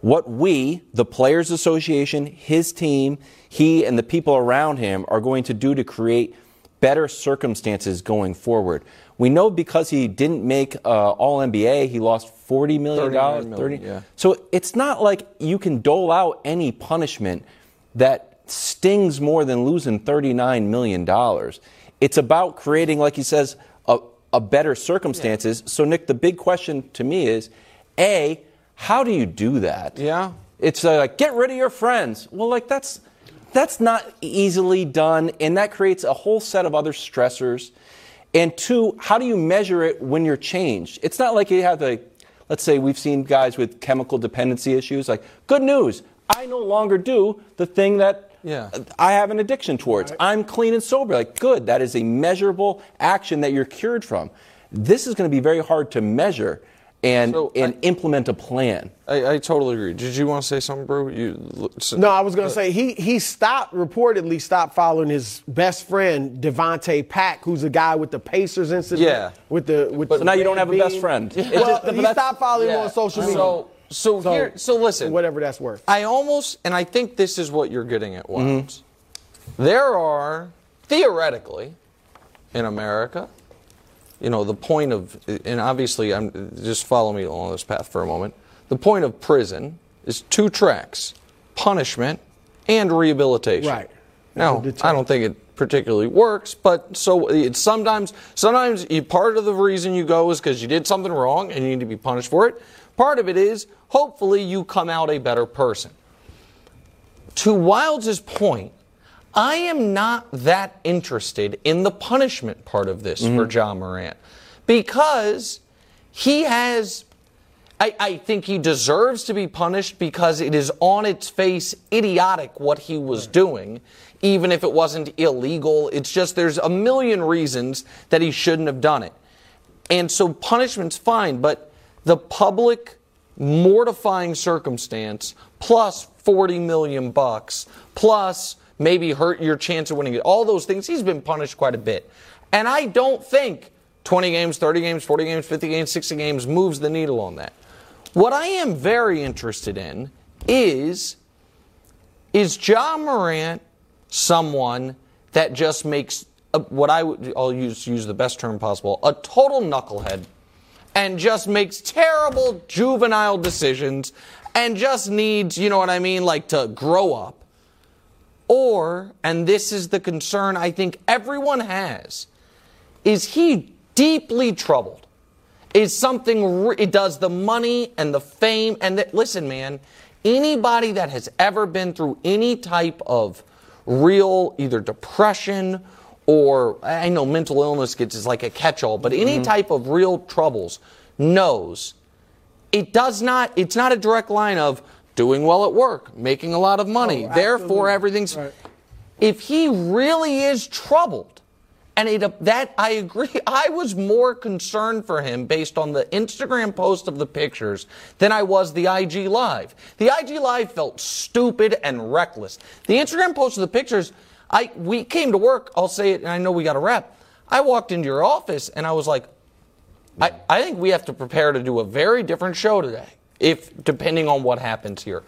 what we, the Players Association, his team, he and the people around him are going to do to create better circumstances going forward. We know because he didn't make uh, All NBA, he lost forty million dollars. 39 million, yeah. So it's not like you can dole out any punishment that stings more than losing thirty-nine million dollars. It's about creating, like he says, a, a better circumstances. So Nick, the big question to me is, a, how do you do that? Yeah. It's uh, like get rid of your friends. Well, like that's that's not easily done, and that creates a whole set of other stressors. And two, how do you measure it when you're changed? It's not like you have the, let's say we've seen guys with chemical dependency issues. Like, good news, I no longer do the thing that Yeah. I have an addiction towards. I'm clean and sober. Like, good, that is a measurable action that you're cured from. This is going to be very hard to measure and and implement a plan. I, I totally agree. Did you want to say something, bro? You No, I was going to uh, say he he stopped reportedly stopped following his best friend Davonte Pack, who's a guy with the Pacers incident. Yeah. with the with. So the now you don't have a best friend. It's Well, just- he stopped following him on social media. So, so, here, so listen. whatever that's worth. I almost, and I think this is what you're getting at, Mm-hmm. There are, theoretically, in America, you know, the point of, and obviously, I'm just follow me along this path for a moment. The point of prison is two tracks: punishment and rehabilitation. Right. Now, I don't think it particularly works, but so it's sometimes, sometimes you, part of the reason you go is because you did something wrong and you need to be punished for it. Part of it is hopefully you come out a better person. To Wildes' point, I am not that interested in the punishment part of this for mm-hmm. Ja Morant because he has. I, I think he deserves to be punished because it is on its face idiotic what he was doing, even if it wasn't illegal. It's just there's a million reasons that he shouldn't have done it. And so punishment's fine, but the public mortifying circumstance plus 40 million bucks plus maybe hurt your chance of winning it, all those things, he's been punished quite a bit. And I don't think 20 games, 30 games, 40 games, 50 games, 60 games moves the needle on that. What I am very interested in is is Ja Morant someone that just makes a, what I would I'll use use the best term possible a total knucklehead and just makes terrible juvenile decisions and just needs you know what I mean like to grow up. Or and this is the concern I think everyone has is he deeply troubled? Is something it does the money and the fame and the, listen man anybody that has ever been through any type of real either depression or i know mental illness gets is like a catch-all but any Mm-hmm. type of real troubles knows it does not it's not a direct line of doing well at work making a lot of money Oh, therefore everything's if he really is troubled and it, that I agree. I was more concerned for him based on the Instagram post of the pictures than I was the IG live. The IG live felt stupid and reckless. The Instagram post of the pictures, I we came to work. I'll say it, and I know we got a wrap. I walked into your office and I was like, I, I think we have to prepare to do a very different show today, if depending on what happens here.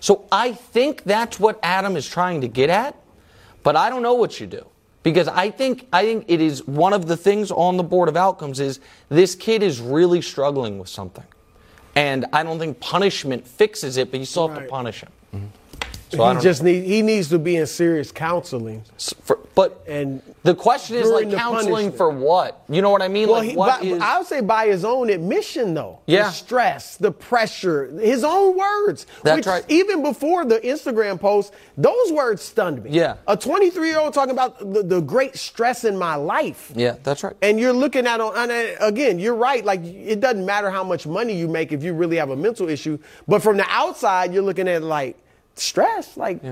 So I think that's what Adam is trying to get at, but I don't know what you do. Because I think I think it is one of the things on the board of outcomes is this kid is really struggling with something. And I don't think punishment fixes it, but you still have to punish him. Mm-hmm. So he just need he needs to be in serious counseling. For, but and the question is like counseling punishment. for what? You know what I mean? Well, like he, what by, is- I would say by his own admission, though. Yeah. The stress, the pressure, his own words. That's right. Even before the Instagram post, those words stunned me. Yeah. A 23 year old talking about the, the great stress in my life. Yeah, that's right. And you're looking at on and uh, again, you're right. Like it doesn't matter how much money you make if you really have a mental issue. But from the outside, you're looking at like stress. Like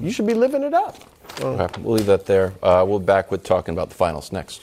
you should be living it up. Okay, we'll leave that there. Uh, we'll be back with talking about the finals next.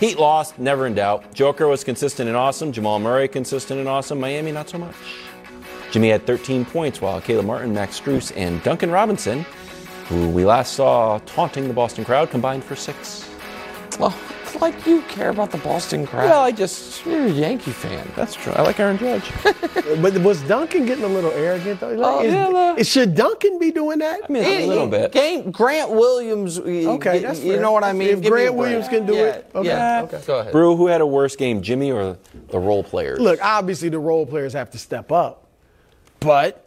Heat lost, never in doubt. Joker was consistent and awesome. Jamal Murray consistent and awesome. Miami not so much. Jimmy had 13 points, while Caleb Martin, Max Strus, and Duncan Robinson, who we last saw taunting the Boston crowd, combined for six. Well, like you care about the Boston crowd. Well, I just you're a Yankee fan. That's true. I like Aaron Judge. but was Duncan getting a little arrogant though? Like, Oh, is- yeah, is- should Duncan be doing that? I mean, a little bit. Game, Grant Williams. Okay, that's you know what I mean. If Give me a Grant. Williams can do Yeah, it, okay, yeah. okay. Go ahead. Brew, who had a worse game, Jimmy or the role players? Look, obviously the role players have to step up, but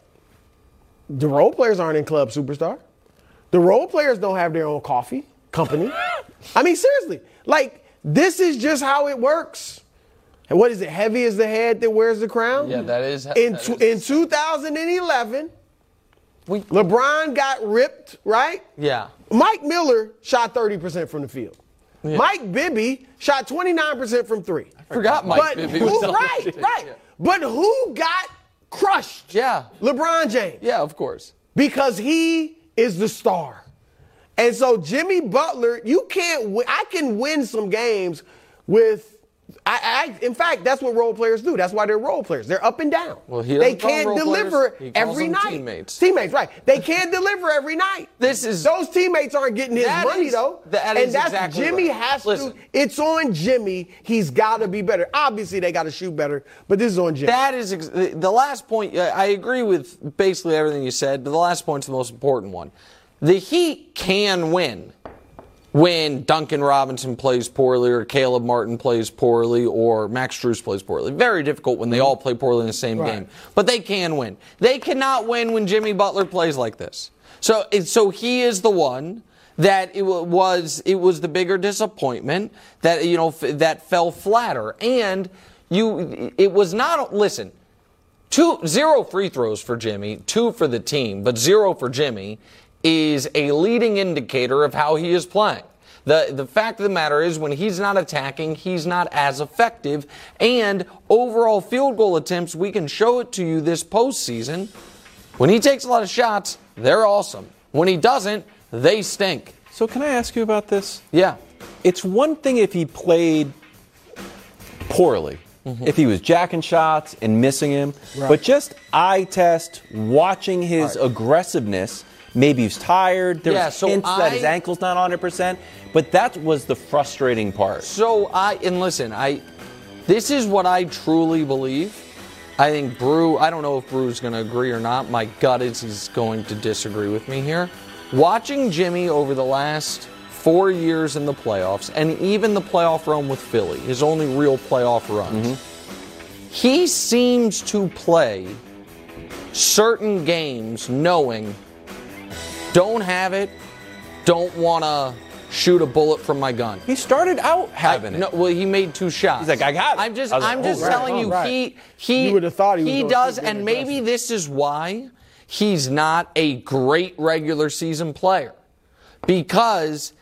the role players aren't in Club Superstar. The role players don't have their own coffee company. I mean, seriously, like this is just how it works. And what is it? Heavy is the head that wears the crown. Yeah, that is. In that tw- is- in 2011, We- LeBron got ripped, right? yeah. Mike Miller shot 30% from the field. Yeah. Mike Bibby shot 29% from three. I Forgot Mike but Bibby who, was on the right, right. But who got crushed? Yeah. LeBron James. Yeah, of course. Because he is the star. And so Jimmy Butler, you can't win. I can win some games with I, I in fact that's what role players do. That's why they're role players. They're up and down. Well, he they doesn't call them can't deliver players. Every night. teammates. Teammates, right. They can't deliver every night. This is- those teammates aren't getting his money is- though. that and that's exactly Jimmy right. has Listen. to it's on Jimmy. He's gotta be better. Obviously they gotta shoot better, but this is on Jimmy. That is ex- the last point. I agree with basically everything you said, but the last point's the most important one. The Heat can win when Duncan Robinson plays poorly, or Caleb Martin plays poorly, or Max Strus plays poorly. Very difficult when they mm-hmm. all play poorly in the same Right. game, but they can win. They cannot win when Jimmy Butler plays like this. So, so he is the one that it was it was the bigger disappointment that you know f- that fell flatter and you it was not listen two zero free throws for Jimmy two for the team but zero for Jimmy is a leading indicator of how he is playing. The the fact of the matter is when he's not attacking he's not as effective and overall field goal attempts we can show it to you this postseason. When he takes a lot of shots they're awesome. When he doesn't they stink. So can I ask you about this? yeah. It's one thing if he played poorly, mm-hmm. if he was jacking shots and missing him, but just eye test, watching his aggressiveness. Maybe he's tired. There's Yeah, so hints that his ankle's not 100%. But that was the frustrating part. So I and listen, I this is what I truly believe. I think Brew. I don't know if Brew's going to agree or not. My gut is he's going to disagree with me here. Watching Jimmy over the last four years in the playoffs, and even the playoff run with Philly, his only real playoff runs, mm-hmm. he seems to play certain games knowing don't have it, don't want to shoot a bullet from my gun. He started out having I- it. No, well, he made two shots. He's like, "I got it." I'm just, like, I'm "Oh, just right, telling oh, you, right. he, he, You would have thought he was does, and maybe this is why he's not a great regular season player, because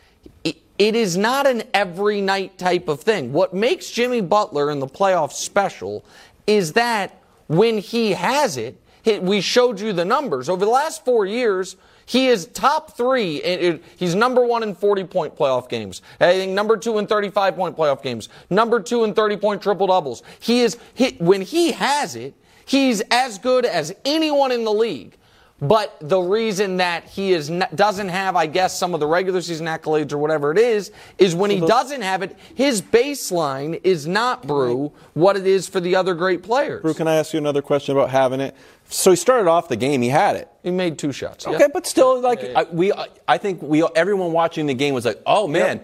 it, it is not an every night type of thing. What makes Jimmy Butler in the playoffs special is that when he has it, he- we showed you the numbers over the last four years. He is top three. He's number one in 40 point playoff games. I think number two in 35 point playoff games. Number two in 30 point triple doubles. He is, he, when he has it, he's as good as anyone in the league. But the reason that he is doesn't have, I guess, some of the regular season accolades or whatever it is, is when he mm-hmm. doesn't have it, his baseline is not brew what it is for the other great players. Brew, can I ask you another question about having it? So he started off the game, he had it. He made two shots. yeah. Okay, but still, like I, we, I- I think we, everyone watching the game was like, "Oh man,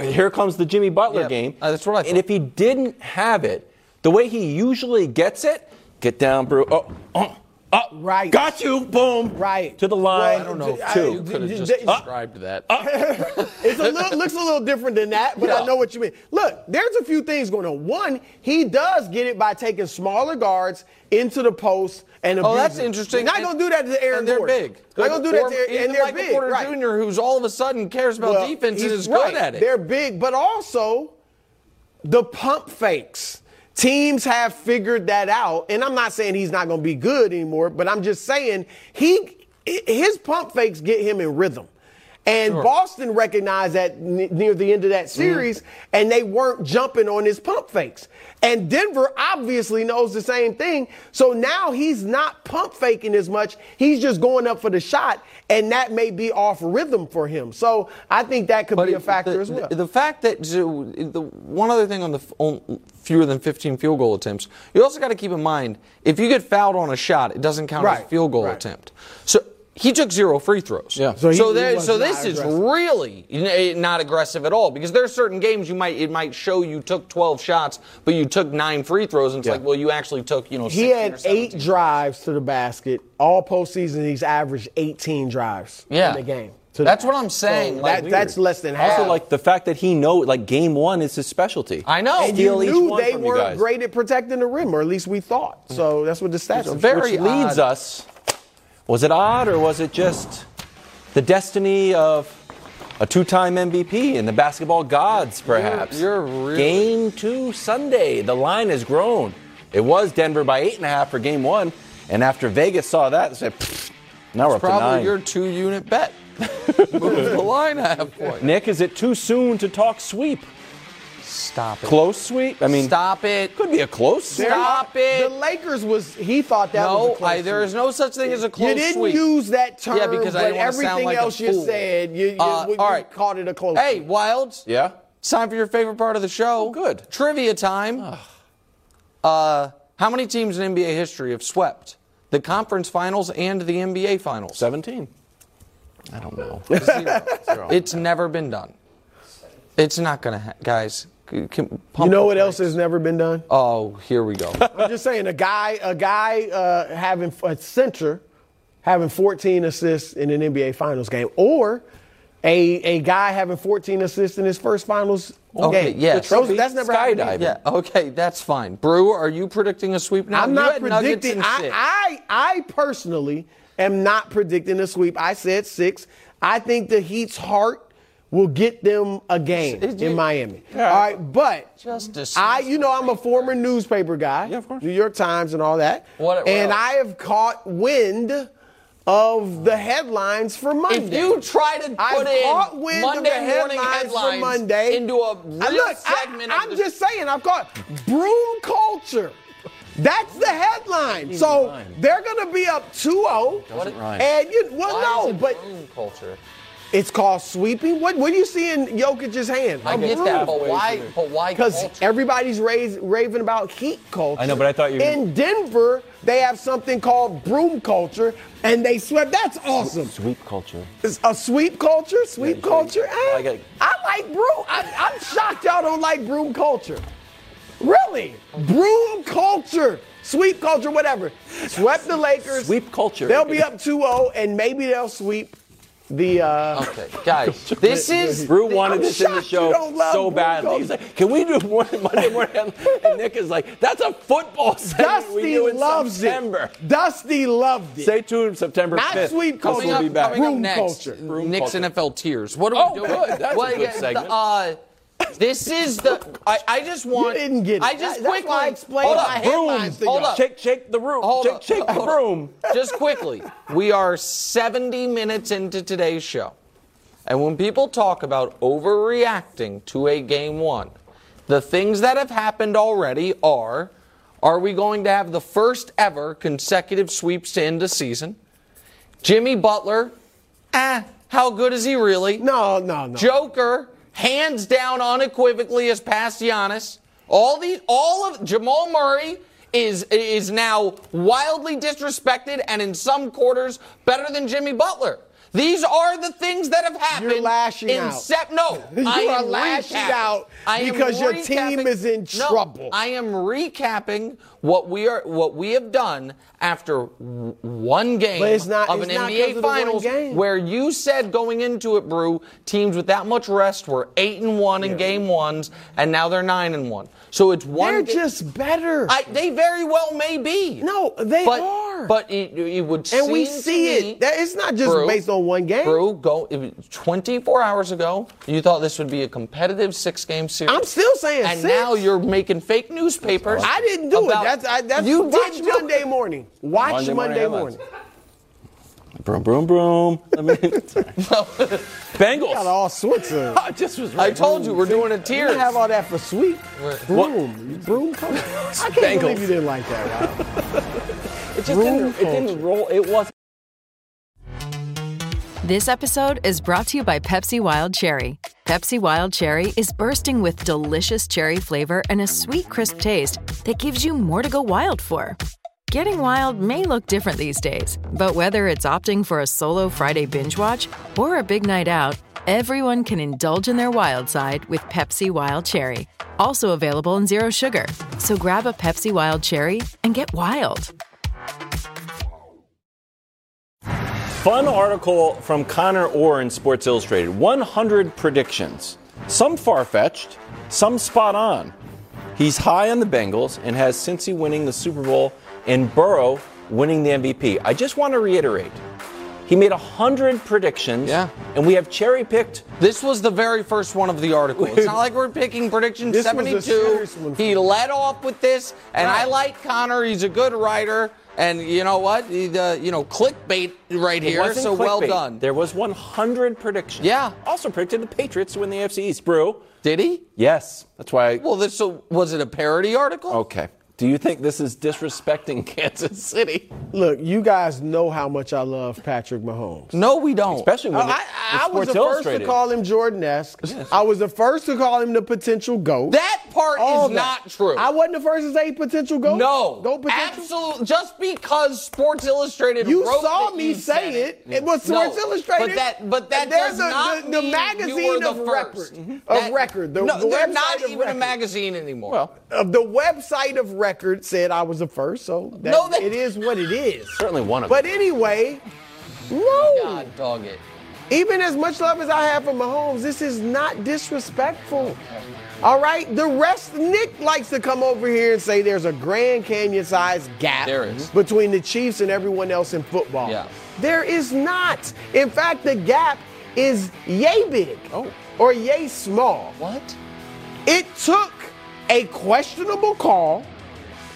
here comes the Jimmy Butler Yeah, game." uh, that's I And if he didn't have it, the way he usually gets it, get down, Brew. Oh, oh, oh, Right. got you, boom, Right. to the line. Well, I don't know I- you two. could have just d- uh, described that. Uh, it's a little, looks a little different than that, but I know what you mean. Look, there's a few things going on. One, he does get it by taking smaller guards into the post and Oh, that's abusing. interesting. They're not going to do that to the Aaron and they're Gordon. big. They're not going to do that to Aaron, and they're Michael big. Porter right. Jr., who's all of a sudden cares about Well, defense and is right. good at it. They're big, but also the pump fakes. Teams have figured that out. And I'm not saying he's not going to be good anymore, but I'm just saying he his pump fakes get him in rhythm. And Boston recognized that n- near the end of that mm-hmm. series, and they weren't jumping on his pump fakes. And Denver obviously knows the same thing. So now he's not pump faking as much. He's just going up for the shot, and that may be off rhythm for him. So I think that could be a factor the, as well. The, the fact that the one other thing on the on fewer than 15 field goal attempts, you also got to keep in mind if you get fouled on a shot, it doesn't count as a field goal right. attempt. So he took zero free throws. Yeah. So So, he- he there, so not this is really eh, not aggressive at all because there are certain games you might it might show you took 12 shots, but you took nine free throws, and it's like, well, you actually took you know. He 16 or had eight drives to the basket. All postseason, he's averaged 18 drives Yeah. in the game. To That's what. I'm saying. So like, that, that's less than half. Also, like the fact that he know, like game one is his specialty. I know. and you Steal each knew they weren't great at protecting the rim, or at least we thought. So that's what the stats are. very Which leads odd. us. Was it odd or was it just the destiny of a two-time MVP and the basketball gods, perhaps? you're really- Game two Sunday. The line has grown. It was Denver by eight and a half for game one, and after Vegas saw that, they said, "Pfft, "Now we're up to probably your two-unit bet. Move the line a half point. Nick, is it too soon to talk sweep? Stop it. Close sweep? I mean, Stop it. could be a close sweep. Stop it. The Lakers was he thought that was a close I, there is no such thing as a close sweep. You didn't sweep. use that term, Yeah, because I but didn't wanna sound everything like a else you fool. said, you, you, Uh, you all right. called it a close. Hey, sweep. Wildes. Yeah. It's time for your favorite part of the show. Oh, good. Trivia time. Uh, how many teams in NBA history have swept the conference finals and the NBA finals? 17. I don't know. Zero. It's never been done. It's not going to, ha- guys. c- can- you know the what else brakes. has never been done? Oh, here we go. I'm just saying, a guy, a guy uh, having a center having 14 assists in an NBA Finals game, or a a guy having 14 assists in his first Finals Okay, game. yes. Those- that's never happened. Skydiving. yeah, okay, that's fine. Brew, are you predicting a sweep now? I'm You not had Nuggets predicting. in I. I I personally am not predicting a sweep. I said six. I think the Heat's heart will get them a game it- in Miami. All right, but Just I, you know, I'm a former newspaper guy. Yeah, of course. New York Times and all that. What- and else? I have caught wind of the headlines for Monday. If you try to I've put in caught wind Monday of the morning headlines, for Monday into a real look, segment I, the- just saying, I've caught broom culture. That's the headline. So rhyme. they're going to be up 2-0. Doesn't rhyme. And you, well, Why no, is it but culture. it's called sweeping. What what do you see in Jokic's hand? I get that, but why? But why? Because everybody's raised, raving about heat culture. I know, but I thought you were- In Denver, they have something called broom culture, and they swept. That's awesome. Sweep culture. It's a sweep culture, sweep you culture. Eh, like it. I like broom. I, I'm shocked y'all don't like broom culture. Really? Broom culture, sweep culture, whatever. Swept the Lakers. Sweep culture. They'll be up 2-0, and maybe they'll sweep the. Uh, Okay, guys, this is Brew wanted I'm this in the show so badly. He's like, "Can we do more Monday morning?" And Nick is like, "That's a football segment we Dusty do in loves September." it. Dusty loved it. Stay tuned, September Not 5th. sweep Gus culture. will be back. coming up Broom next. culture. Broom Nick's culture. NFL tiers. What are Oh, we doing? good. That's a good yeah, segment. Uh, this is the. I, I just want. You didn't get it. I just That- that's quickly. why I explained hold up, headlines to Hold up. Shake, shake the room. Hold shake, up. shake the Hold broom. Just quickly, we are 70 minutes into today's show. And when people talk about overreacting to a game one, the things that have happened already are are we going to have the first ever consecutive sweeps to end a season? Jimmy Butler, ah, how good is he really? No, no, no. Joker, hands down, unequivocally, has passed Giannis. All these, all of Jamal Murray is is now wildly disrespected, and in some quarters better than Jimmy Butler. These are the things that have happened. You're lashing in out. Sep- no, You I are am lashing recapping. out because your team is in No, trouble. I am recapping what we are, what we have done after one game not- of an NBA of Finals, game. where you said going into it, Brew, teams with that much rest were eight and one in game ones, and now they're nine and one. So it's one. They're just better. I, they very well may be. No, they but, are. But it, it would and we seem to see me- it. That it's not just Brew, based on one game. Brew, go it was 24 hours ago. You thought this would be a competitive six-game series. I'm still saying and six. now you're making fake newspapers. I didn't do about- it. That's I, that's you watch did Monday morning. Watch Monday Monday, morning morning. Broom, broom, broom. Let me. Bengals. Got all sorts of. I just was. I told you we're doing a tier. didn't have all that for sweet. What? Broom, broom. Come I can't Bengals. believe you didn't like that. Rob. It just didn't, it didn't roll. It wasn't. This episode is brought to you by Pepsi Wild Cherry. Pepsi Wild Cherry is bursting with delicious cherry flavor and a sweet, crisp taste that gives you more to go wild for. Getting wild may look different these days, but whether it's opting for a solo Friday binge watch or a big night out, everyone can indulge in their wild side with Pepsi Wild Cherry. Also available in Zero Sugar. So grab a Pepsi Wild Cherry and get wild. Fun article from Connor Orr in Sports Illustrated 100 predictions. Some far fetched, some spot on. He's high on the Bengals and has Cincy winning the Super Bowl and Burrow winning the MVP. I just want to reiterate he made 100 predictions, Yeah. and we have cherry picked. This was the very first one of the article. It's not like we're picking prediction This was a 72. He led off with this, and I like Connor. He's a good writer, and you know what? He, the you know clickbait right here. So well done. There was 100 predictions. Yeah. Also predicted the Patriots to win the AFC East. Brew. Did he? Yes. That's why. I, Well, this so, was it a parody article? okay. Do you think this is disrespecting Kansas City? Look, you guys know how much I love Patrick Mahomes. No, we don't. Especially when I, it- I, I it's was the first to call him Jordan-esque. I was the first to call him the potential GOAT. that part All is that. not true. I wasn't the first to say potential GOAT. no, GOAT potential. absolutely. Just because Sports Illustrated You wrote saw me you say said it. It was Sports No, Illustrated. But that, but that There's does a- not the, the magazine you were the of first. record. That- Of record. The, no, the they're website not of even a magazine anymore. Well, Uh, the website of record said I was the first, so that, No, they- it is what it is. certainly one of But them. anyway, no. God dog it. Even as much love as I have for Mahomes, this is not disrespectful. All right? The rest, Nick likes to come over here and say there's a Grand Canyon sized gap There is. between the Chiefs and everyone else in football. Yeah. There is not. In fact, the gap is yay big Oh. or yay small. What? It took a questionable call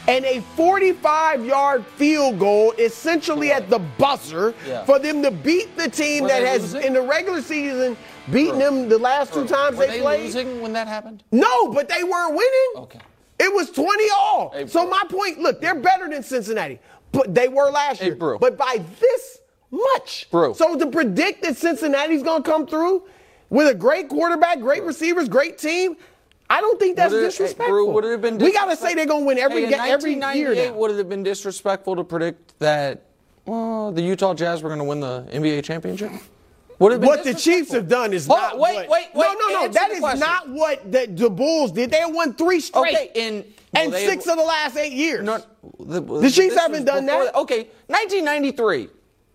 and a 45 yard field goal, essentially at the buzzer, Yeah. for them to beat the team Were that has, losing? in the regular season, beaten them the last two times Were they, they played. losing when that happened? No, but they weren't winning. Okay. It was 20 all. So my point, look, they're better than Cincinnati, but they were last year. But by this much. Bro. So to predict that Cincinnati's going to come through with a great quarterback, great receivers, great team, I don't think that's it- disrespectful. Brew, would it have been we got to say they're going to win every Hey, in ga- every year 1998, now. Would it have been disrespectful to predict that well, the Utah Jazz were going to win the NBA championship? Would it What the Chiefs have done is Hold not on, wait, what, wait, No, wait, no, no. answer That the question. not what the, the Bulls did. They won three straight. Okay, in well, and they six of the last eight years. No, the, The Chiefs haven't done that. Okay, 1993,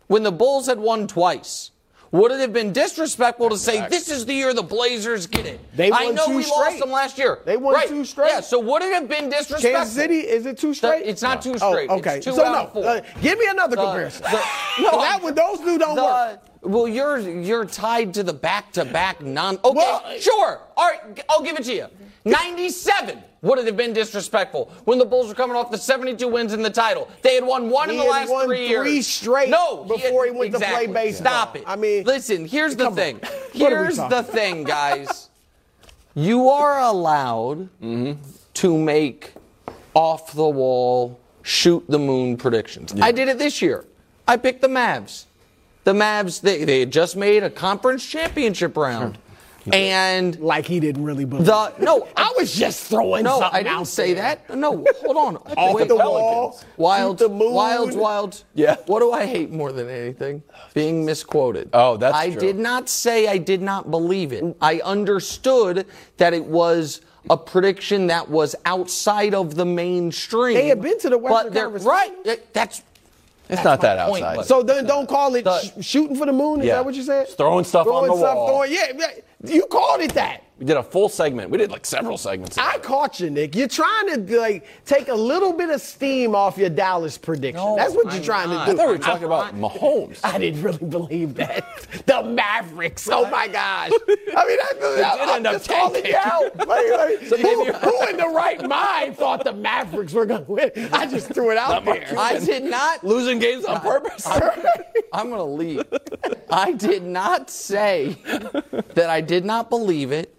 when the Bulls had won twice. Would it have been disrespectful to say this is the year the Blazers get it? They won I know two we lost them last year. They won Right. two straight. Yeah, so would it have been disrespectful? Kansas City, is it two straight? it's not two Oh, straight. Oh, okay. It's two so out no, of four. uh, give me another The- comparison. the- no, that one, those two don't The- work. Well, you're you're tied to the back-to-back non. Okay, Well, sure. All right, I'll give it to you. 97 would it have been disrespectful when the Bulls were coming off the 72 wins in the title. They had won one He in the had last won three years. three straight no, before he went to play baseball. Stop it. I mean, listen. Here's the on. thing. We Here's the thing, guys. you are allowed to make off the wall, shoot the moon predictions. I did it this year. I picked the Mavs. The Mavs, they, they had just made a conference championship round. And like he didn't really believe. the no, I was just throwing no, something I didn't out say there. that. No, hold on. Off Wait, the wall, Wild, shoot the moon. wild, wild. Yeah. What do I hate more than anything? Being misquoted. Oh, that's true. I true. did not say I did not believe it. I understood that it was a prediction that was outside of the mainstream. They have been to the Western but Conference Right. That's It's not that point, outside. So then don't call it sh- shooting for the moon. Is Yeah. that what you said? Throwing stuff on the wall. Throwing, yeah, you called it that. We did a full segment. We did like several segments. I caught you, Nick. You're trying to like take a little bit of steam off your Dallas prediction. No, That's what you're trying not. to I do. thought we were talking about Mahomes. I didn't really believe that. The Mavericks. Oh my gosh. I mean, that's, did I'm end up just calling you out. Like, like, So who, maybe- who in the right mind thought the Mavericks were going to win? I just threw it out Not there. I did not Losing games on purpose. I'm going to leave. I did not say that I did not believe it.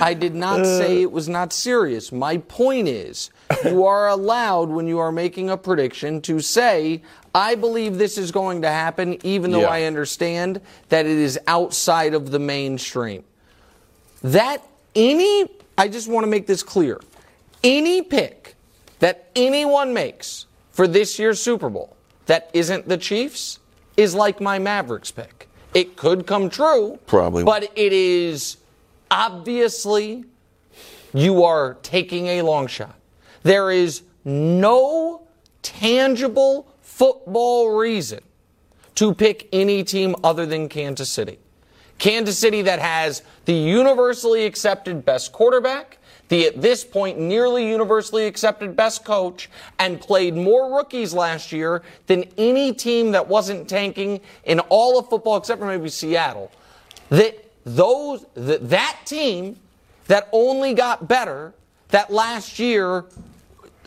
I did not uh, say it was not serious. My point is, you are allowed when you are making a prediction to say, I believe this is going to happen, even though Yeah. I understand that it is outside of the mainstream. That any, I just want to make this clear any pick that anyone makes for this year's Super Bowl that isn't the Chiefs is like my Mavericks pick. It could come true. Probably. But it is obviously you are taking a long shot. There is no tangible football reason to pick any team other than Kansas City. Kansas City that has the universally accepted best quarterback, the at this point nearly universally accepted best coach, and played more rookies last year than any team that wasn't tanking in all of football except for maybe Seattle. That those that, that team that only got better that last year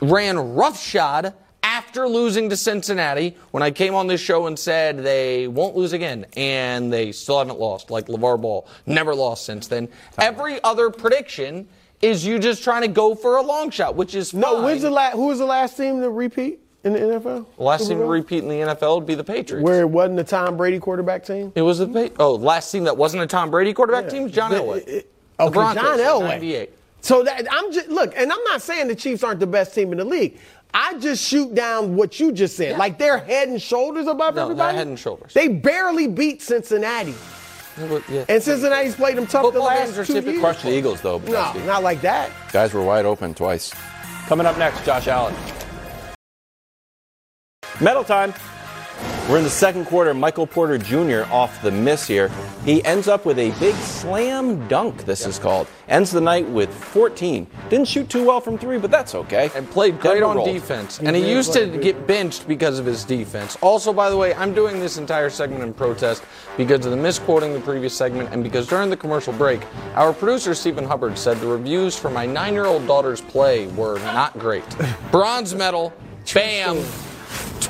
ran roughshod after losing to Cincinnati when I came on this show and said they won't lose again, and they still haven't lost, like LaVar Ball. Never lost since then. Every other prediction is you just trying to go for a long shot, which is fine. No, when's the last, who was the last team to repeat in the NFL? Last Super team to repeat in the NFL would be the Patriots. Where it wasn't the Tom Brady quarterback team? It was the pa- oh last team that wasn't a Tom Brady quarterback team, John The- Elway. it- The Okay, Broncos John Elway. 98. So that I'm just look, and I'm not saying the Chiefs aren't the best team in the league. I just shoot down what you just said. Like they're head and shoulders above No, they're everybody. head and shoulders. They barely beat Cincinnati, Yeah. and Cincinnati's played them tough the last games are two years. Crushed the Eagles though. No, not like that. Guys were wide open twice. Coming up next, Josh Allen. Medal time. We're in the second quarter. Michael Porter Jr. off the miss here. He ends up with a big slam dunk, this is called. Ends the night with 14. Didn't shoot too well from three, but that's okay. and played great Denver on rolled. defense. And he used to get benched because of his defense. Also, by the way, I'm doing this entire segment in protest because of the misquoting the previous segment and because during the commercial break, our producer Stephen Hubbard said the reviews for my nine-year-old daughter's play were not great. Bronze medal, bam,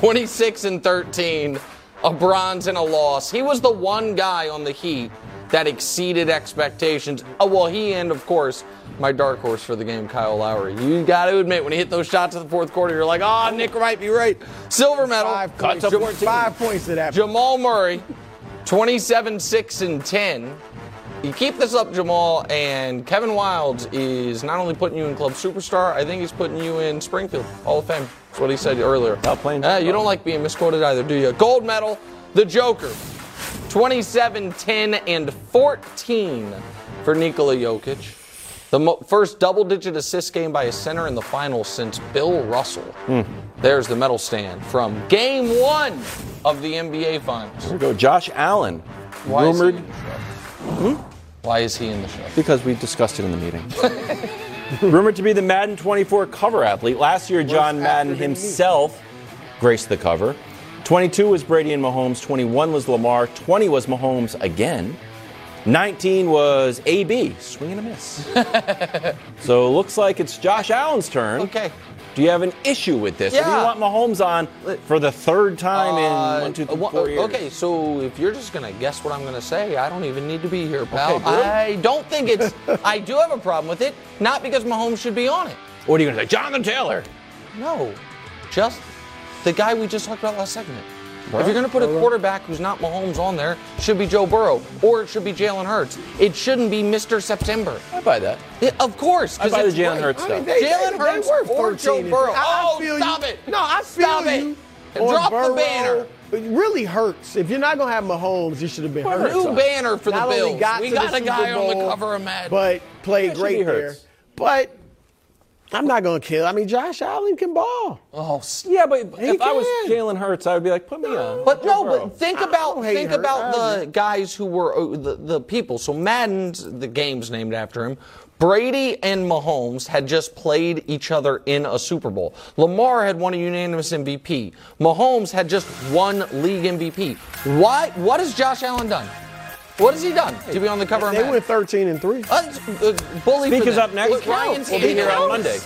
26 and 13, a bronze and a loss. He was the one guy on the Heat that exceeded expectations. Oh, well, he and, of course, my dark horse for the game, Kyle Lowry. You got to admit, when he hit those shots in the fourth quarter, you're like, oh, Nick might be right. Silver medal. Five Cut points, to 14. five points to that. Jamal Murray, 27, 6, and 10. You keep this up, Jamal, and Kevin Wildes is not only putting you in Club Superstar, I think he's putting you in Springfield Hall of Fame. That's what he said earlier. Not playing you don't like being misquoted either, do you? Gold medal, the Joker, 27, 10, and 14 for Nikola Jokic. The mo- first double digit assist game by a center in the finals since Bill Russell. Hmm. There's the medal stand from game one of the NBA Finals. Here we go. Josh Allen. Why is he rumored in the show? Hmm? Why is he in the show? because we discussed it in the meeting. rumored to be the Madden 24 cover athlete. Last year, John Madden himself graced the cover. 22 was Brady and Mahomes. 21 was Lamar. 20 was Mahomes again. 19 was AB, swing and a miss. so it looks like it's Josh Allen's turn. Okay. Do you have an issue with this? Or do you Yeah. want Mahomes on for the third time Uh, in one, two, three, years? Okay, so if you're just gonna guess what I'm gonna say, I don't even need to be here, pal. Okay, I don't think it's. I do have a problem with it, not because Mahomes should be on it. What are you going to say? Jonathan Taylor. No, just the guy we just talked about last segment. If you're going to put a quarterback who's not Mahomes on there, it should be Joe Burrow or it should be Jalen Hurts. It shouldn't be Mr. September. I buy that. Yeah, of course. I 'cause buy the Jalen right. Hurts I mean, stuff. they, Jalen they, Hurts they were or Joe Burrow. I, I Oh, feel stop you. it. No, I feel Stop it. you. And on drop the banner. It really hurts. If you're not going to have Mahomes, you should have been hurt. New banner for the Not only Bills. got we got a guy Super on the cover of Madden. But played Yeah, great be there. But I'm not going to kill. I mean, Josh Allen can ball. Oh, Yeah, but He if I was can. Jalen Hurts, I would be like, put me on. But no, Bro. but think about think Hurts. about I the guys who were uh, the, the people. So Madden's the game's named after him. Brady and Mahomes had just played each other in a Super Bowl. Lamar had won a unanimous MVP. Mahomes had just won league MVP. Why? What has Josh Allen done? What has he done to be on the cover of They Madden? went 13 and 3. Uh, uh, bully for Speak is them. up next. Ryan's We'll be here on. Monday.